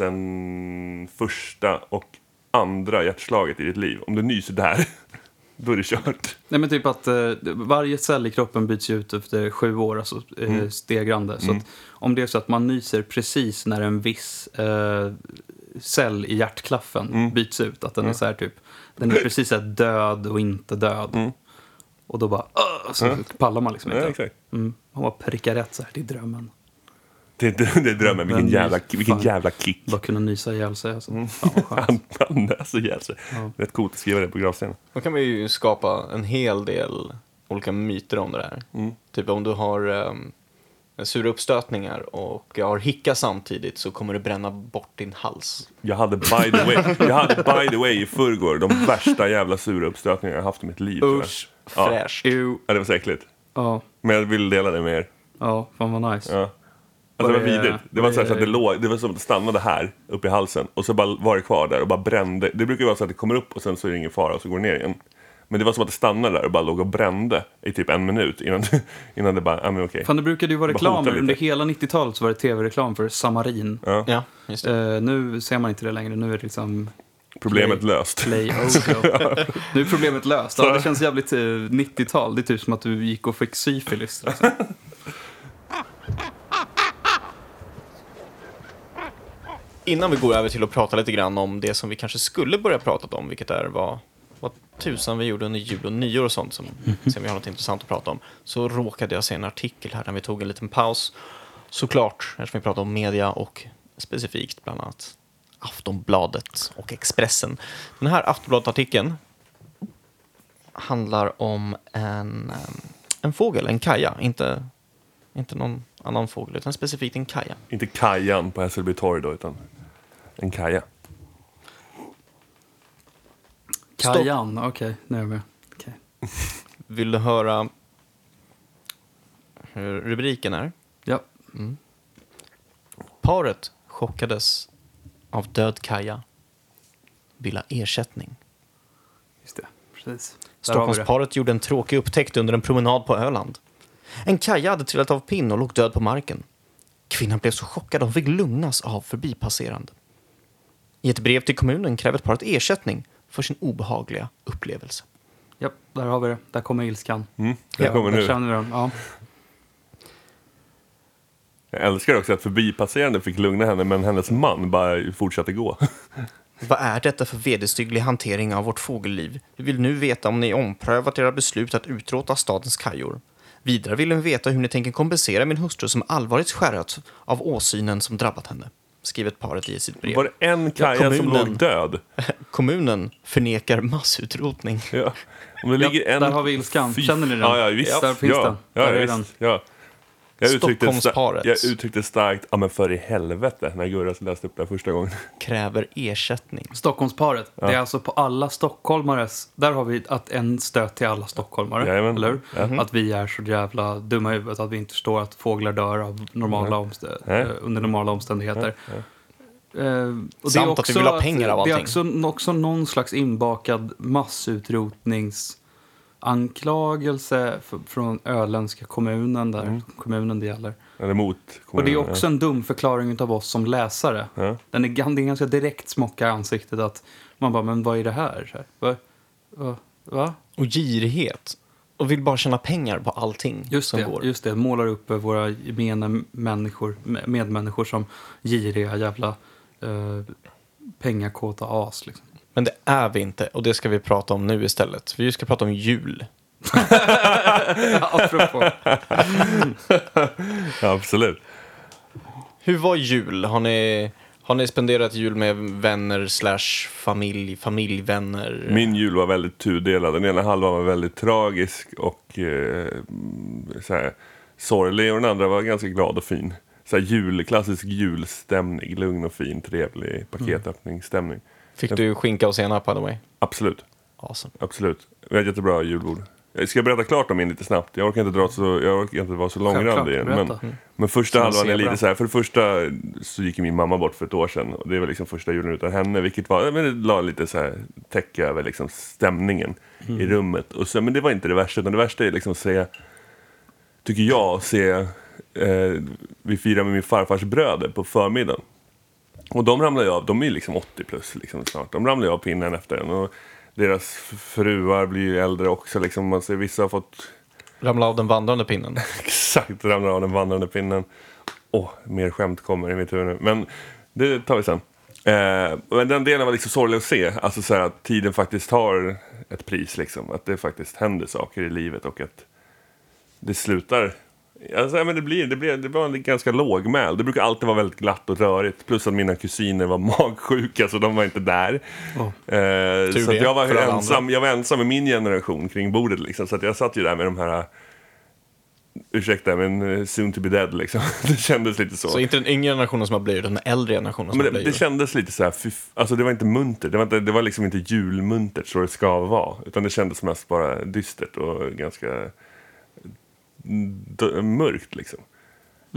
000 första och andra hjärtslaget i ditt liv. Om du nyser där, [LAUGHS] då är det kört. Nej men typ att eh, varje cell i kroppen byts ut efter sju år, alltså eh, Mm. stegrande. Så att om det är så att man nyser precis när en viss eh, cell i hjärtklaffen Mm. byts ut, att den är så här typ, den är precis så här död och inte död. Och då bara, "Åh", så pallar man liksom Mm. Ja, inte. exakt. Mm. Man bara prickar rätt så här, det är drömmen. Det, det, det är drömmen. Vilken jävla, vilken jävla kick. Bara kunna nysa ihjäl sig alltså. Mm. Fan vad skönt. [LAUGHS] Han, han nös ihjäl sig. Rätt coolt att skriva det på gravstenen. Då kan man ju skapa en hel del olika myter om det där. Mm. Typ om du har um, sura uppstötningar och har hicka samtidigt så kommer det bränna bort din hals. Jag hade by the way, jag hade by the way i förrgår de värsta jävla sura uppstötningar jag haft i mitt liv. tror jag. Usch. Ja. Fräscht. Jo. Ja, det var så äckligt. Ja, Men jag vill dela det med er. ja, fan vad nice. Ja. Alltså det var är- vidrigt. Det var så, här, så att det, låg, det var som att det stannade här, uppe i halsen. Och så bara var det kvar där och bara brände. Det brukar ju vara så att det kommer upp och sen så är det ingen fara och så går det ner igen. Men det var som att det stannade där och bara låg och brände i typ en minut innan, [LAUGHS] innan det bara, ja men okej. Fan, det brukade ju vara reklam. Under hela 90-talet så var det tv-reklam för Samarin. Ja. Ja, just det. Eh, nu ser man inte det längre. Nu är det liksom Problemet Play. löst. play Ojo. [LAUGHS] Nu är problemet löst. Ja, det känns jävligt eh, 90-tal. Det är typ som att du gick och fick syfilis. Alltså. Innan vi går över till att prata lite grann om det som vi kanske skulle börja prata om, vilket är vad, vad tusan vi gjorde under jul och nyår och sånt, som se om vi har något intressant att prata om, så råkade jag se en artikel här när vi tog en liten paus. Såklart, eftersom vi pratade om media och specifikt bland annat Aftonbladet och Expressen. Den här Aftonbladet-artikeln handlar om en, em, en fågel, en kaja, inte, inte någon annan fågel, utan specifikt en kaja. Inte Kajan på Hässelby torg då, utan en kaja. Kajan, okej. nu är jag med. Okej. [LAUGHS] Vill du höra hur rubriken är? Ja. Paret chockades av död kaja. Vill ha ersättning. Just det. Precis. Där. Stockholmsparet gjorde en tråkig upptäckt under en promenad på Öland. En kaja hade trillat av pinn och låg död på marken. Kvinnan blev så chockad att hon fick lugnas av förbipasserande. I ett brev till kommunen kräver paret ersättning för sin obehagliga upplevelse. Ja, där har vi det. Där kommer ilskan. Mm, det Ja, kommer Där nu. känner vi den. Ja. Jag älskar också att förbipasserande fick lugna henne, men hennes man bara fortsatte gå. [LAUGHS] Vad är detta för vederstygglig hantering av vårt fågelliv? Vi vill nu veta om ni omprövat era beslut att utrota stadens kajor. Vidare vill hon veta hur ni tänker kompensera min hustru som allvarligt skärrats av åsynen som drabbat henne. Skrivet paret i sitt brev. Var det en Kaja som kommunen. låg död? [LAUGHS] Kommunen förnekar massutrotning. Ja. Om det ligger en... där har vi ilskan. Känner ni den? Ja, ja visst. Där finns ja. den. Ja, Där är visst. Ja. Jag uttryckte, Stockholmsparet. jag uttryckte starkt, ja men för i helvete, när Gurra läste upp det första gången. [LAUGHS] Kräver ersättning. Stockholmsparet. Det är alltså på alla stockholmares... Där har vi att en stöt till alla stockholmare. Jajamän. Eller hur? Ja. Att vi är så jävla dumma i huvudet att vi inte förstår att fåglar dör av normala eh, under normala omständigheter. Eh, och Samt att vi vill ha pengar av Det är allting. också, också någon slags inbakad massutrotningsanklagelse f- från öländska kommunen, där Mm. kommunen det gäller. Eller mot Och det är kommunen, också en dum förklaring av oss som läsare. Ja. Den är, det är ganska direkt smocka i ansiktet att man bara, men vad är det här? Så här va? Va? Va? Och girighet. Och vill bara tjäna pengar på allting Just som det, går. just det. Målar upp våra gemene människor, med- medmänniskor som giriga jävla eh, pengakåta as. Liksom. Men det är vi inte och det ska vi prata om nu istället. Vi ska prata om jul. [LAUGHS] Apropå. Ja, absolut. Hur var jul? Har ni, har ni spenderat jul med vänner slash familj, familjvänner? Min jul var väldigt tudelad. Den ena halvan var väldigt tragisk och eh, så här, sorglig och den andra var ganska glad och fin. Så här, jul, klassisk julstämning, lugn och fin, trevlig paketöppningsstämning. Fick du skinka och senap by the way? Absolut, Awesome. absolut. Vi har ett jättebra julbord. Jag ska berätta klart om min lite snabbt. Jag orkar inte, dra så, jag orkar inte vara så långrandig. Men, berätta. men första halvan är lite så här. För det första så gick min mamma bort för ett år sedan. Och det var liksom första julen utan henne. Vilket var, men det la lite så här täcke över liksom stämningen i rummet. Och så, men det var inte det värsta. Utan det värsta är liksom att se, tycker jag, se. Eh, vi firar med min farfars bröder på förmiddagen. Och de ramlar ju av, de är ju liksom 80 plus liksom snart. De ramlar ju av pinnen efter en. Och deras fruar blir ju äldre också. Liksom. Man ser, vissa har fått Ramla av den vandrande pinnen. [LAUGHS] exakt ramlar av den vandrande pinnen. Åh, mer skämt kommer i mitt huvud nu. Men det tar vi sen. Eh, men den delen var liksom sorglig att se. Alltså så här att tiden faktiskt har ett pris. Liksom. Att det faktiskt händer saker i livet och att det slutar. Alltså, men det, blir, det, blir, det var en ganska lågmäld. Det brukar alltid vara väldigt glatt och rörigt. Plus att mina kusiner var [LAUGHS] magsjuka så de var inte där. Oh. Eh, så jag, var ensam, jag var ensam med min generation kring bordet. Liksom, så att jag satt ju där med de här ursäkta, men eh, soon to be dead liksom. [LAUGHS] Det kändes lite så. Så inte den yngre generationen som har blöjor, utan den äldre generationen som men har det, blöjor. det kändes lite så här, alltså det var inte muntert. Det var, inte, det var liksom inte julmuntert så det ska vara. Utan det kändes mest bara dystert och ganska mörkt liksom.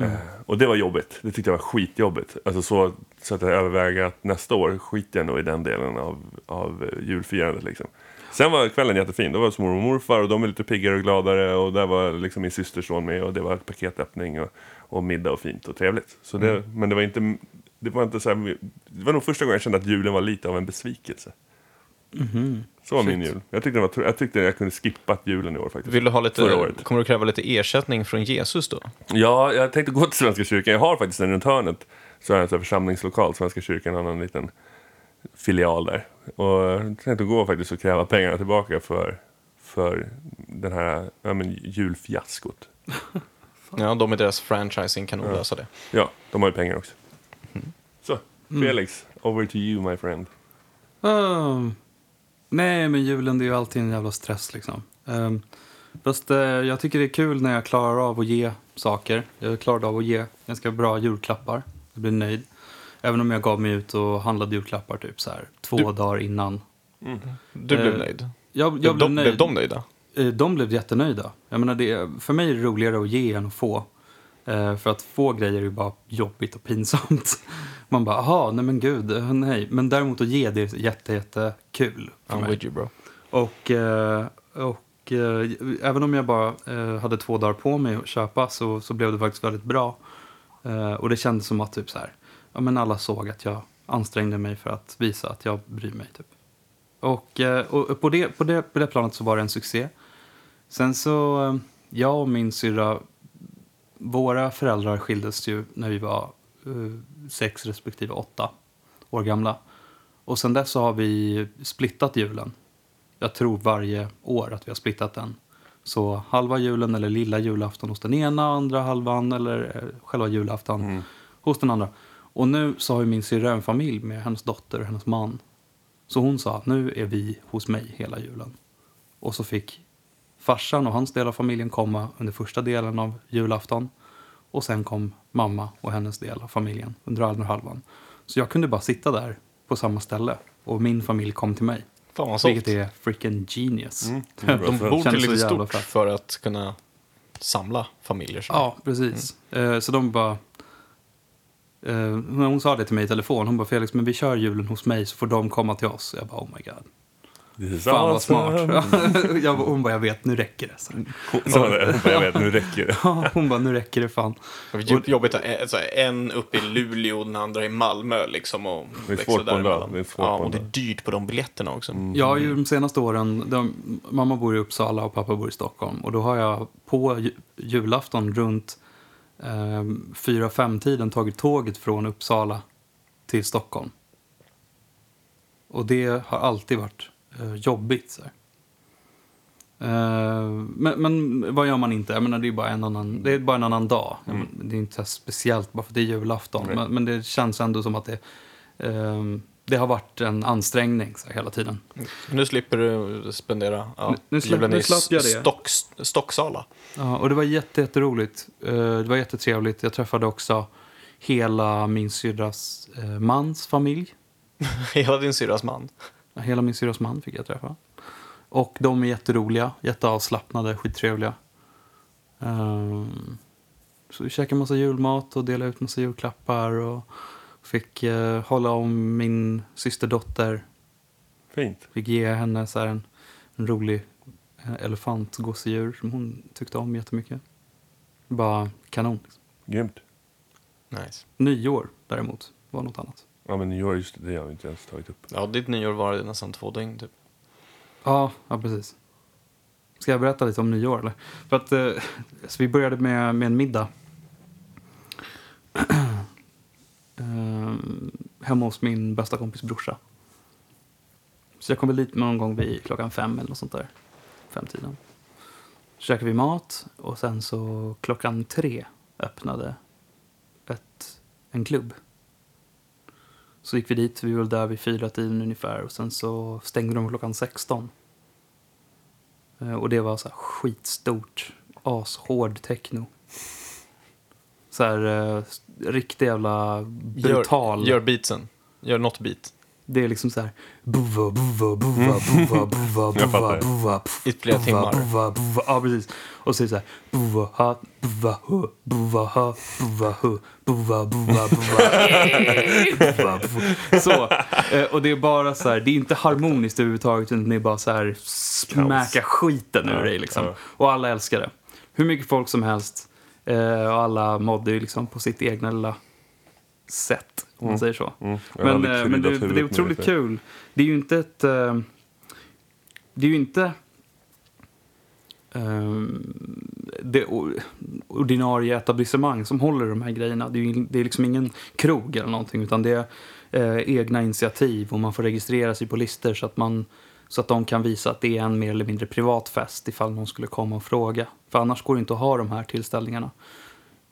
Eh, och det var jobbigt. Det tyckte jag var skitjobbigt. Alltså så, så att jag överväger att nästa år skiter jag nog i den delen av, av eh, julfirandet liksom. Sen var kvällen jättefin. Då var det mormor och morfar och de var lite piggare och gladare. Och där var liksom min systerson med och det var paketöppning och, och middag och fint och trevligt. Så det, Men det var inte, det var inte så här, det var nog första gången jag kände att julen var lite av en besvikelse. Så var min jul. Jag tyckte, det var, jag tyckte jag kunde skippat julen i år faktiskt. Vill du ha Förra lite, året. kommer du kräva lite ersättning från Jesus då? Ja, jag tänkte gå till Svenska kyrkan. Jag har faktiskt en runt hörnet. Så är det en församlingslokal. Svenska kyrkan har en liten filial där. Och jag tänkte gå faktiskt och kräva pengarna tillbaka för, för den här ja, men, julfiaskot. Ja, de med deras franchising kan nog lösa det. Ja, de har ju pengar också. Så, Felix, over to you my friend. Ehm, nej, men julen det är ju alltid en jävla stress liksom. Um, fast eh, jag tycker det är kul när jag klarar av att ge saker. Jag klarade av att ge ganska bra julklappar. Jag blev nöjd. Även om jag gav mig ut och handlade julklappar typ så här två Du- dagar innan. Du blev Eh, nöjd. Jag, jag Blev de, nöjd. blev de nöjda? Eh, De blev jättenöjda. Jag menar, det, för mig är det roligare att ge än att få. Eh, för att få grejer är bara jobbigt och pinsamt. [LAUGHS] Man bara, aha, nej men gud, nej. Men däremot att ge, det är jätte, jätte kul I'm mig. with you bro. Och, eh, och eh, även om jag bara hade två dagar på mig att köpa så, så blev det faktiskt väldigt bra. Och det kändes som att typ så här, ja, men alla såg att jag ansträngde mig för att visa att jag bryr mig. Typ. Och, och på, det, på, det, på det planet så var det en succé. Sen så, jag och min syrra, våra föräldrar skildes ju när vi var eh, sex respektive åtta år gamla. Och sen dess så har vi splittat julen. Jag tror varje år att vi har splittat den. Så halva julen eller lilla julafton hos den ena, andra halvan eller eh, själva julafton hos den andra. Och nu så har ju min syrra en familj med hennes dotter och hennes man. Så hon sa nu är vi hos mig hela julen. Och så fick farsan och hans del av familjen komma under första delen av julafton. Och sen kom mamma och hennes del av familjen under andra halvan. Så jag kunde bara sitta där på samma ställe och min familj kom till mig. Fan vad. Vilket är freaking genius. Mm, [LAUGHS] De bor tillräckligt stort fett. för att kunna samla familjer. så. Ja, precis. Eh, så de bara... Eh, hon sa det till mig i telefon, hon bara Felix, men vi kör julen hos mig så får de komma till oss. Jag bara oh my god. Fan vad smart. [LAUGHS] [LAUGHS] jag, bara- hon bara, jag vet, nu räcker det. Så. Det. Hon bara, Jag vet, nu räcker det. [LAUGHS] Ja, hon bara, nu räcker det fan. Jobbigt att eh, så en uppe i Luleå och den andra i Malmö. Liksom, och Det är svårt på en dag. ja, och det är dyrt på de biljetterna också. Jag har ju de senaste åren, de, mamma bor i Uppsala och pappa bor i Stockholm. Och då har jag på ju- julafton runt eh, fyra fem tiden tagit tåget från Uppsala till Stockholm. Och det har alltid varit eh, jobbigt. Så. Eh, men, men vad gör man inte? Jag menar, det, är bara en annan, det är bara en annan dag. Menar, Det är inte speciellt bara för att det är julafton. Nej. Men, men det känns ändå som att det, eh, det har varit en ansträngning så hela tiden. Nu slipper du spendera ja, Nu- nu släpp- julen nu i. Stock, Stocksala. Ja, och det var jätte, jätteroligt. Eh, Det var jättetrevligt. Jag träffade också hela min syrras eh, mans familj. [LAUGHS] Hela din syrras man. Hela min syrras man fick jag träffa. Och de är jätteroliga, jätteavslappnade, skittrevliga. Ehm, Så vi käkade massa julmat och delade ut massa julklappar. Och fick eh, hålla om min systerdotter. Fint. Fick ge henne så här en, en rolig eh, elefantgosedjur som hon tyckte om jättemycket. Bara kanon. Liksom. Grymt. Nice. Nyår däremot var något annat. Ja, men nyår, just det, det har vi inte ens tagit upp. Ja, ditt nyår var nästan två dygn typ. Ja, ja precis. Ska jag berätta lite om nyår eller? För att eh, så vi började med, med en middag. [CLEARS THROAT] eh, hemma hos min bästa kompis brorsa. Så jag kom väl dit någon gång vid klockan fem eller något sånt där. Femtiden. Så käkade vi mat och sen så klockan tre öppnade ett, en klubb. Så gick vi dit, vi var där vid fyra tiden ungefär och sen så stängde de klockan 16. Eh, Och det var så här skitstort, ashård techno. Så här eh, riktig jävla brutal. Gör, gör beatsen. Gör något beat. Det är liksom så här buva, buva, buva, buva, buva, Jag buva, fattar. buva, I flera buva, timmar. buva, buva. Ja, precis. Och så är det så här buva, ha, buva, hu, buva, ha, buva, hu, buva, buva, buva. buva, [LAUGHS] buva. Så, eh, och det är bara så här, det är inte harmoniskt överhuvudtaget utan det är bara så här smäcka skiten ur dig liksom. Och alla älskar det. Hur mycket folk som helst. Eh, och alla mådde ju liksom på sitt egna lilla sätt, om man säger så. Mm. Men, eh, men det, det är otroligt kul. Det är ju inte ett... eh, det är ju inte... ehm, det ordinarie etablissemang som håller de här grejerna. Det är, ju, det är liksom ingen krog eller någonting utan det är eh, egna initiativ och man får registrera sig på listor så att, man, så att de kan visa att det är en mer eller mindre privat fest ifall någon skulle komma och fråga. För annars går det inte att ha de här tillställningarna.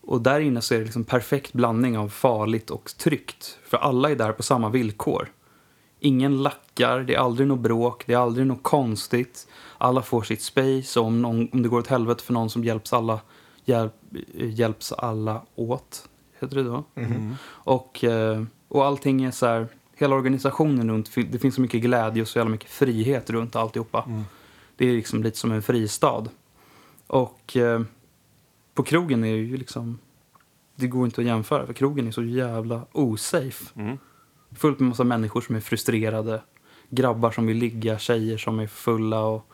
Och där inne så är det liksom perfekt blandning av farligt och tryggt. För alla är där på samma villkor. Ingen lackar, det är aldrig något bråk, det är aldrig något konstigt. Alla får sitt space och om, någon, om det går åt helvete för någon som hjälps alla, hjälp, hjälps alla åt. Heter det då? Och, eh, och allting är så här, hela organisationen runt, det finns så mycket glädje och så jävla mycket frihet runt alltihopa. Det är liksom lite som en fristad. Och eh, på krogen är det ju liksom, det går inte att jämföra för krogen är så jävla osafe. Mm. Fullt med massa människor som är frustrerade. Grabbar som vill ligga, tjejer som är fulla och,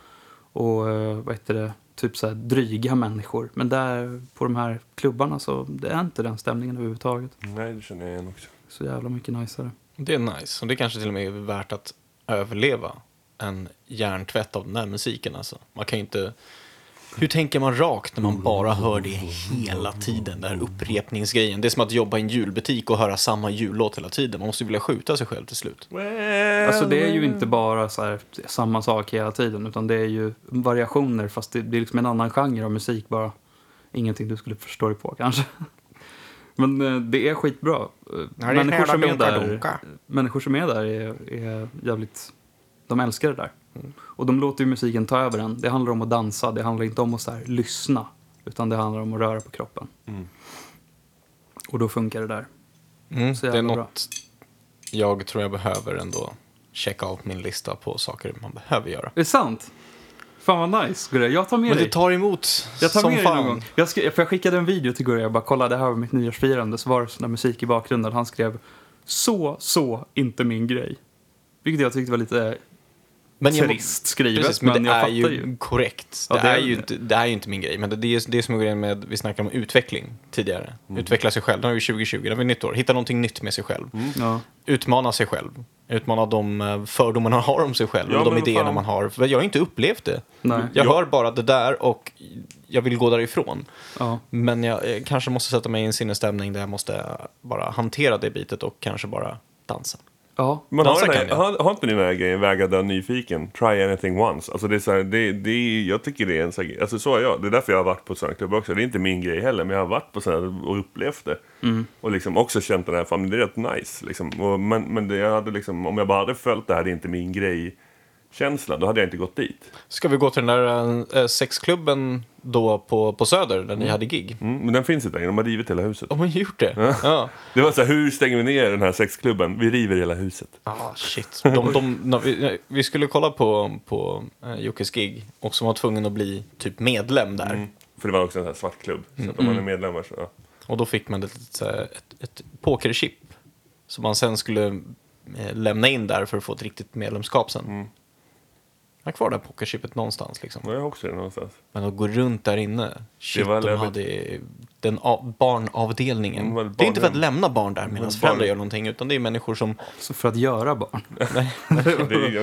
och eh, vad heter det, typ så här dryga människor. Men där på de här klubbarna så det är inte den stämningen överhuvudtaget. Nej, det känner jag igen också. Så jävla mycket najsare. Det är nice. Och det kanske till och med är värt att överleva en hjärntvätt av den här musiken. Alltså. Man kan ju inte Hur tänker man rakt när man bara hör det hela tiden? Den här upprepningsgrejen. Det är som att jobba i en julbutik och höra samma jullåt hela tiden. Man måste ju vilja skjuta sig själv till slut. Alltså det är ju inte bara så här, samma sak hela tiden, utan det är ju variationer, fast det blir liksom en annan genre av musik bara. Ingenting du skulle förstå dig på kanske. [LAUGHS] Men eh, det är skitbra. Eh, det är människor, som är där, människor som är där är, är jävligt... De älskar det där. Och de låter ju musiken ta över en. Det handlar om att dansa, det handlar inte om att så här, lyssna. Utan det handlar om att röra på kroppen. Och då funkar det där. Mm, Så det är något jag tror jag behöver ändå checka av min lista på saker man behöver göra. Är det sant? Fan vad nice, Gurra. Jag tar med Men dig. det tar emot Jag tar som med dig någon fan. gång. Jag, skrev, för jag skickade en video till Gurra, jag bara kolla det här var mitt nyårsfirande, så var det sån där musik i bakgrunden. Han skrev så, så, inte min grej. Vilket jag tyckte var lite Men jag- trist skrivet, Precis, men, men, det jag är fattar ju, ju. korrekt. Ja, det, det är är ju det. inte, det är ju inte min grej. Men det, det är det som är grejen med, vi snackade om utveckling tidigare. Mm. Utveckla sig själv. Nu har vi 2020, det har vi nytt år. Hitta någonting nytt med sig själv. Ja. Utmana sig själv. Utmana de eh, fördomar man har om sig själv. Ja, och de idéerna fan. man har. För jag har inte upplevt det. Nej. Jag Ja. hör bara det där och jag vill gå därifrån. Ja. Men jag eh, kanske måste sätta mig i en sinnesstämning där jag måste bara hantera det bitet och kanske bara dansa. Ja. Man har, den kan här, jag. har, har inte ni den här grejen, väga död nyfiken, try anything once? Alltså det är så här, det, det är, jag tycker det är en sån här, alltså så är jag, det är därför jag har varit på sådana klubbar också. Det är inte min grej heller, men jag har varit på sådana och upplevt det. Och liksom också känt den här, fan det är rätt nice liksom. Och, men men det, jag hade liksom, om jag bara hade följt det här, det är inte min grej känslan, då hade jag inte gått dit. Ska vi gå till den där eh, sexklubben då på, på Söder där ni hade gig? Mm, men den finns inte längre, de har rivit hela huset. De har gjort det. Ja. Det var så här, hur stänger vi ner den här sexklubben? Vi river hela huset. Ah, shit. De, de, när vi, vi skulle kolla på, på eh, Jockes gig och som var tvungen att bli typ medlem där. För det var också en sån här svart klubb. Så att om man är medlemmar så, ja. Och då fick man ett, ett, ett pokerchip som man sen skulle eh, lämna in där för att få ett riktigt medlemskap sen. Jag har kvar det här pokerchipet någonstans liksom. Ja, Jag har också det någonstans. Men att gå runt där inne, shit, var de hade den barnavdelningen. Mm, var det det är inte för att lämna barn där medan barn- föräldrar gör någonting, utan det är människor som... Så för att göra barn. [LAUGHS] Det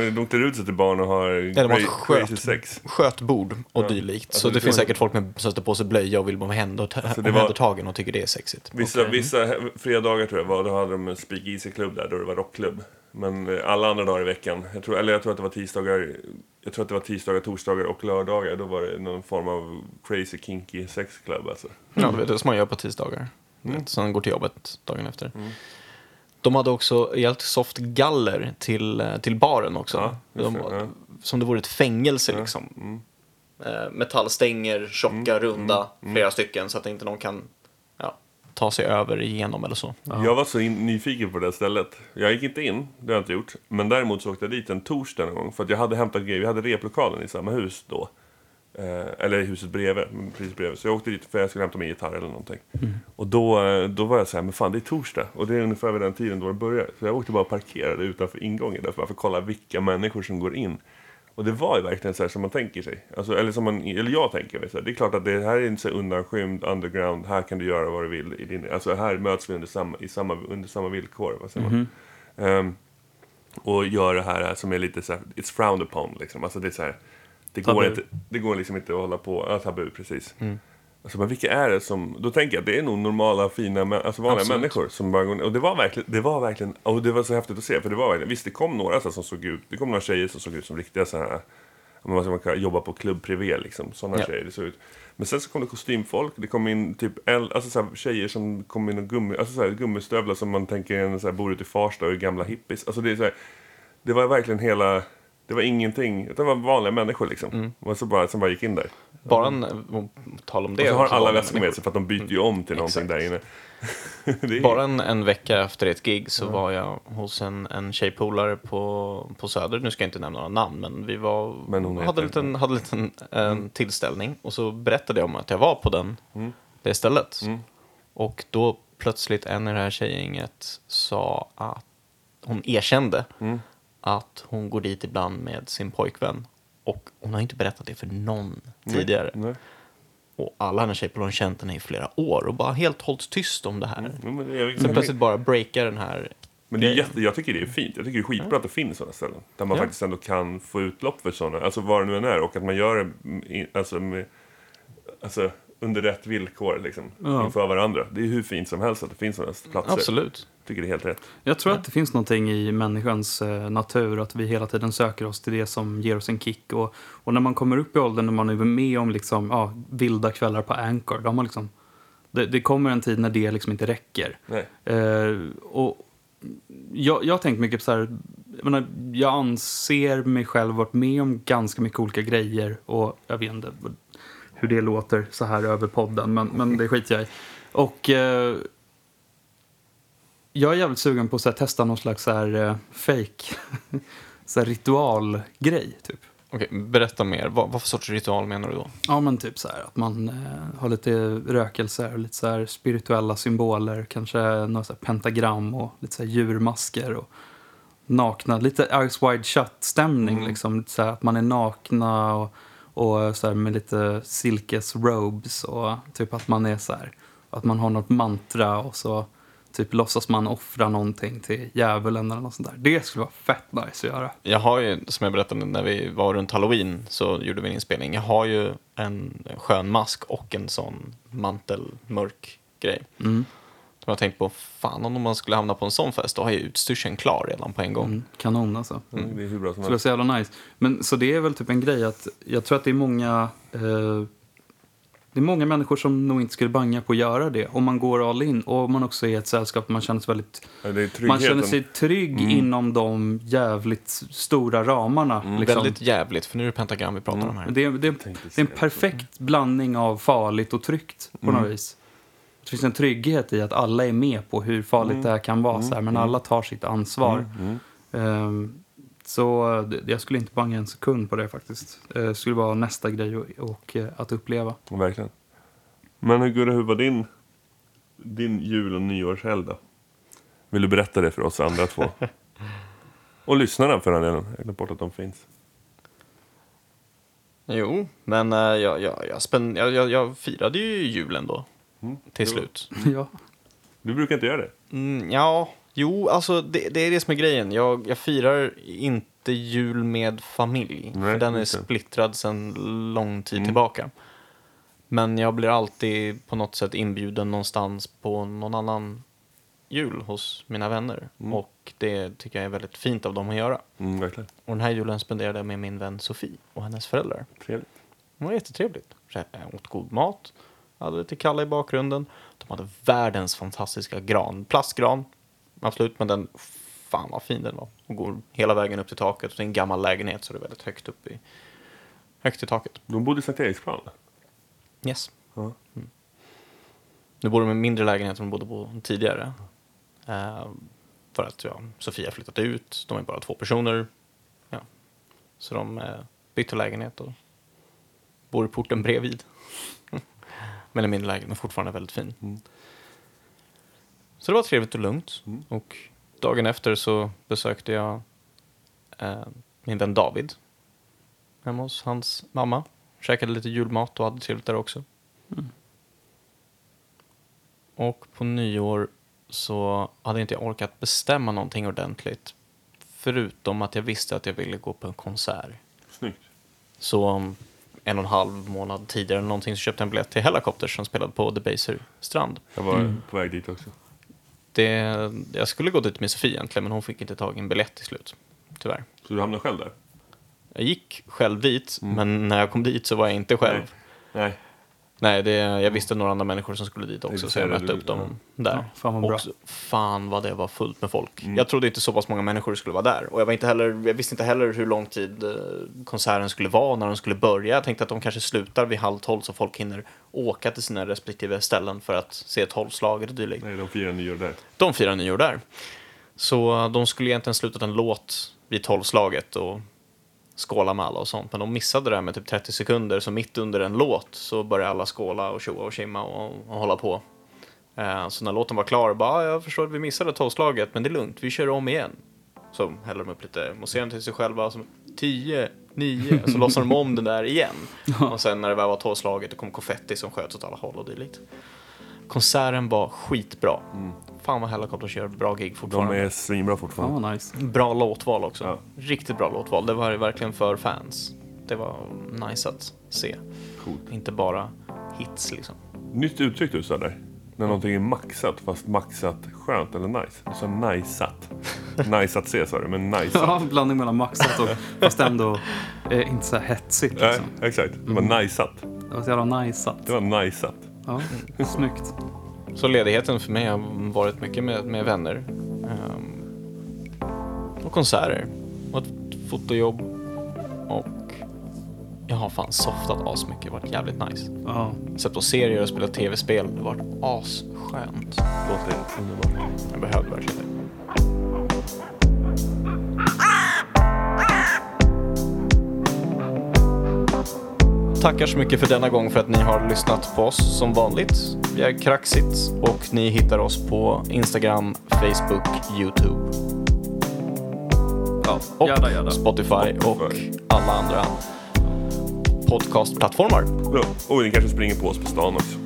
är, de klär ut sig till barn och har de cra- ett sköt- sex. skötbord och Ja. dylikt. Alltså, så det, det finns säkert folk med, som sätter på sig blöja och vill vara omhänderta- Alltså, det var- omhändertagen och tycker det är sexigt. Vissa, Okej. vissa fredagar tror jag var, då hade de en Speak Easy-klubb där, då det var rockklubb. Men alla andra dagar i veckan, jag tror, eller jag tror att det var tisdagar, jag tror att det var tisdagar, torsdagar och lördagar, då var det någon form av crazy kinky sexklubb alltså. Ja, det är det som man gör på tisdagar. Mm. Sen går till jobbet dagen efter. De hade också helt soft galler till, eh, till baren också. Ja, de, det, ja. Som det vore ett fängelse Ja, liksom. mm. Eh, metallstänger, tjocka, runda, flera stycken så att inte någon kan ta sig över igenom eller så. Jag var så nyfiken på det stället. Jag gick inte in, det har jag inte gjort. Men däremot så åkte jag dit en torsdag någon gång. För att jag hade hämtat grejer, vi hade replokalen i samma hus då. Eh, eller i huset bredvid, mm, precis bredvid. Så jag åkte dit för jag skulle hämta min gitarr eller någonting. Och då, eh, då var jag så här, men fan det är torsdag. Och det är ungefär vid den tiden då det börjar. Så jag åkte bara och parkerade utanför ingången där för att kolla vilka människor som går in. Och det var ju verkligen så här som man tänker sig. Alltså, eller som man, eller jag tänker mig. Så här. Det är klart att det här är inte så undanskymd underground. Här kan du göra vad du vill. I din, alltså här möts vi under samma, i samma, under samma villkor. Vad säger man? Ehm, och gör det här som är lite så här, it's frowned upon liksom. Alltså det är så här, det går, inte, det går liksom inte att hålla på, ja tabu precis. Alltså, men vilka är det som, då tänker jag att det är nog normala, fina, alltså vanliga Absolut. människor som bara går Och det var verkligen, det var verkligen, och det var så häftigt att se, för det var verkligen, visst det kom några så som såg ut, det kom några tjejer som såg ut som riktiga så här, man ska man jobba på klubb privé liksom, sådana Ja. tjejer det såg ut. Men sen så kom det kostymfolk, det kom in typ äl, alltså så här, tjejer som kom in och gummi, alltså så här, gummistövlar som man tänker en, så här, bor ute i Farsta och är gamla hippies. Alltså det är så här, det var verkligen hela, det var ingenting, utan det var vanliga människor liksom. Mm. Och så bara, som bara gick in där. Bara en, tal om det. och så har alla väskor med sig för att de byter ju om till någonting Exakt. där inne. [LAUGHS] är, Bara en, en vecka efter ett gig så var jag hos en, en tjejpolare på, på Söder. Nu ska jag inte nämna några namn, men vi var, Men hon hade liten, hade en liten en tillställning. Och så berättade jag om att jag var på den, det stället. Mm. Och då plötsligt en i det här tjejgänget sa att hon erkände Mm. Att hon går dit ibland med sin pojkvän. Och hon har inte berättat det för någon tidigare. Nej. Och alla hennes tjejpolare har känt henne i flera år och bara helt hållit tyst om det här. Är, Sen plötsligt bara breakar den här men det är jätte, jag tycker det är fint. Jag tycker det är skitbra att det finns sådana ställen. Där man Ja. faktiskt ändå kan få utlopp för sådana, alltså vad det nu än är. Och att man gör det alltså, med, alltså, under rätt villkor liksom, Ja. inför varandra. Det är hur fint som helst att det finns sådana platser. Absolut. tycker det är helt rätt. Jag tror att det finns någonting i människans eh, natur, att vi hela tiden söker oss till det som ger oss en kick. Och, och när man kommer upp i åldern och man är med om liksom, ja, vilda kvällar på Anchor, då man liksom, det, det kommer en tid när det liksom inte räcker. Eh, och jag, jag har tänkt mycket på så här, jag, menar, jag anser mig själv varit med om ganska mycket olika grejer och jag vet inte hur det låter så här över podden, men, men det skiter jag i. Och eh, jag är jävligt sugen på att här, testa någon slags så här, eh, fake [LAUGHS] så här, ritualgrej, typ. Okej, berätta mer. Vad, vad för sorts ritual menar du då? Ja, men typ så här att man eh, har lite rökelser och lite så här spirituella symboler. Kanske några så här pentagram och lite så här djurmasker och nakna. Lite Eyes Wide Shut-stämning liksom. Så här att man är nakna och, och så med lite silkesrobes och typ att man är så här. Att man har något mantra och så typ låtsas man offra någonting till djävulen eller något sånt där. Det skulle vara fett nice att göra. Jag har ju, som jag berättade när vi var runt halloween så gjorde vi en inspelning. Jag har ju en skön mask och en sån mantelmörk grej. Mm. Som jag har tänkt på, fan om man skulle hamna på en sån fest, då har ju utstyrseln klar redan på en gång. Mm, kanon alltså. Mm. Det är hur bra som Så det var helst. så jävla nice. Men så det är väl typ en grej att jag tror att det är många eh, det är många människor som nog inte skulle banga på att göra det om man går all in och man också är ett sällskap man känner sig väldigt Ja, man känner sig trygg inom de jävligt stora ramarna. liksom. Väldigt jävligt, för nu är det pentagram vi pratar om här. det, är, det, är, det är en perfekt blandning av farligt och tryggt på något vis. Det finns en trygghet i att alla är med på hur farligt det här kan vara, så här, men alla tar sitt ansvar. Mm. Ehm, så det, jag skulle inte banga en sekund på det faktiskt. Eh, Det skulle vara nästa grej och, och eh, att uppleva. Verkligen. Men hur, Gurra, hur var din, din jul och nyårshelg då? Vill du berätta det för oss andra två? [LAUGHS] och lyssnarna för den delen. Jag glömde bort att de finns. Jo, men eh, jag, jag, jag, spänn, jag, jag, jag firade ju julen då. Till Jo. slut. [LAUGHS] ja. Du brukar inte göra det? Mm, ja, jo, alltså det, det är det som är grejen. Jag, jag firar inte jul med familj. Nej, för den är det. splittrad sedan lång tid Mm. tillbaka. Men jag blir alltid på något sätt inbjuden någonstans på någon annan jul hos mina vänner. Mm. Och det tycker jag är väldigt fint av dem att göra. Mm, verkligen. Och den här julen spenderade jag med min vän Sofie och hennes föräldrar. Trevligt. Det var jättetrevligt. Jag åt god mat, hade lite kalla i bakgrunden. De hade världens fantastiska gran. Plastgran, absolut, men den, fan vad fin den var. Och går hela vägen upp till taket. Och det är en gammal lägenhet så det är väldigt högt upp i, högt i taket. De bodde i Sankt Eriksplan? Yes. Ja. Nu bor de i en mindre lägenhet än de bodde på tidigare. Eh, för att ja, Sofia flyttat ut, de är bara två personer. Ja. Så de eh, bytte lägenhet och bor i porten bredvid. Men en mindre lägenhet, men fortfarande väldigt fin. Mm. Så det var trevligt och lugnt. Mm. Och dagen efter så besökte jag eh, min vän David hemma hos hans mamma. Käkade lite julmat och hade trevligt där också. Och på nyår så hade inte jag orkat bestämma någonting ordentligt. Förutom att jag visste att jag ville gå på en konsert. Snyggt. Så en och en halv månad tidigare någonting så köpte jag en biljett till Helicopters som spelade på The Baser strand. Jag var Mm. på väg dit också. Det, jag skulle gå dit med Sofie egentligen men hon fick inte tag i en biljett till slut. Tyvärr. Så du hamnade själv där? Jag gick själv dit men när jag kom dit så var jag inte själv. Nej. Nej. Nej, det, jag visste några andra människor som skulle dit också, så jag mötte upp dem Ja, där. fan vad. Och så- fan vad det var fullt med folk. Mm. Jag trodde inte så pass många människor skulle vara där. Och jag, var inte heller, jag visste inte heller hur lång tid eh, konserten skulle vara, när de skulle börja. Jag tänkte att de kanske slutar vid halv tolv så folk hinner åka till sina respektive ställen för att se tolvslaget och dylikt. Nej, de firar nyår där. De firar nyår där. Så de skulle egentligen slutat en låt vid tolvslaget och skåla med alla och sånt. Men de missade det här med typ 30 sekunder, så mitt under en låt så började alla skåla och tjoa och tjimma och, och hålla på. Eh, så när låten var klar, bara, "Ah, jag förstår att vi missade tolvslaget, men det är lugnt, vi kör om igen. Så häller de upp lite mousserande till sig själva, som 10, 9, så låtsar de om den där igen. [LAUGHS] Och sen när det väl var tolvslaget, det kom konfetti som sköts åt alla håll och dylikt. Konserten var skitbra. Fan vad Hellacopters gör bra gig De fortfarande. är svinbra fortfarande. Vad nice. Bra låtval också. Ja. Riktigt bra låtval. Det var verkligen för fans. Det var nice att se. Coolt. Inte bara hits liksom. Nytt uttryck du sa där. När någonting är maxat, fast maxat skönt eller nice. Du sa najsat. nice att se sa du, men [LAUGHS] Ja, najsat. en blandning mellan maxat och fast ändå eh, inte så här hetsigt. Nej, Liksom. exakt. Det var najsat. Det var så jävla najsat. Det var najsat. Ja, snyggt. Så ledigheten för mig har varit mycket med, med vänner. ehm, och konserter. Och ett fotojobb. Och jag har fan softat asmycket. Det har varit jävligt nice. Ja. Sett på serier och spelat tv-spel. Det har varit asskönt. Låter underbart. Jag behövde verkligen det. Tackar så mycket för denna gång för att ni har lyssnat på oss som vanligt. Vi är Kraxit och ni hittar oss på Instagram, Facebook, YouTube ja. och Jada, jada. Spotify och alla andra podcastplattformar. Ja, och ni kanske springer på oss på stan också.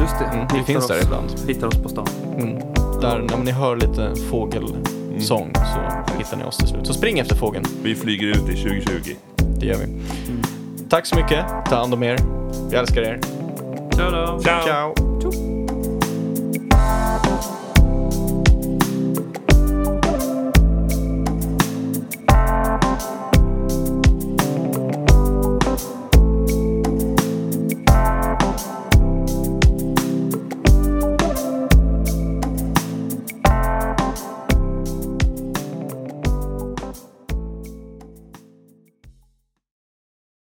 Just det. Mm, vi finns oss, där ibland. Hittar oss på stan. Mm. Där när ni hör lite fågelsång så hittar ni oss till slut. Så spring efter fågeln. Vi flyger ut i 2020. Det gör vi. Tack så mycket. Ta hand om er. Vi älskar er. Ciao då. Ciao! Ciao.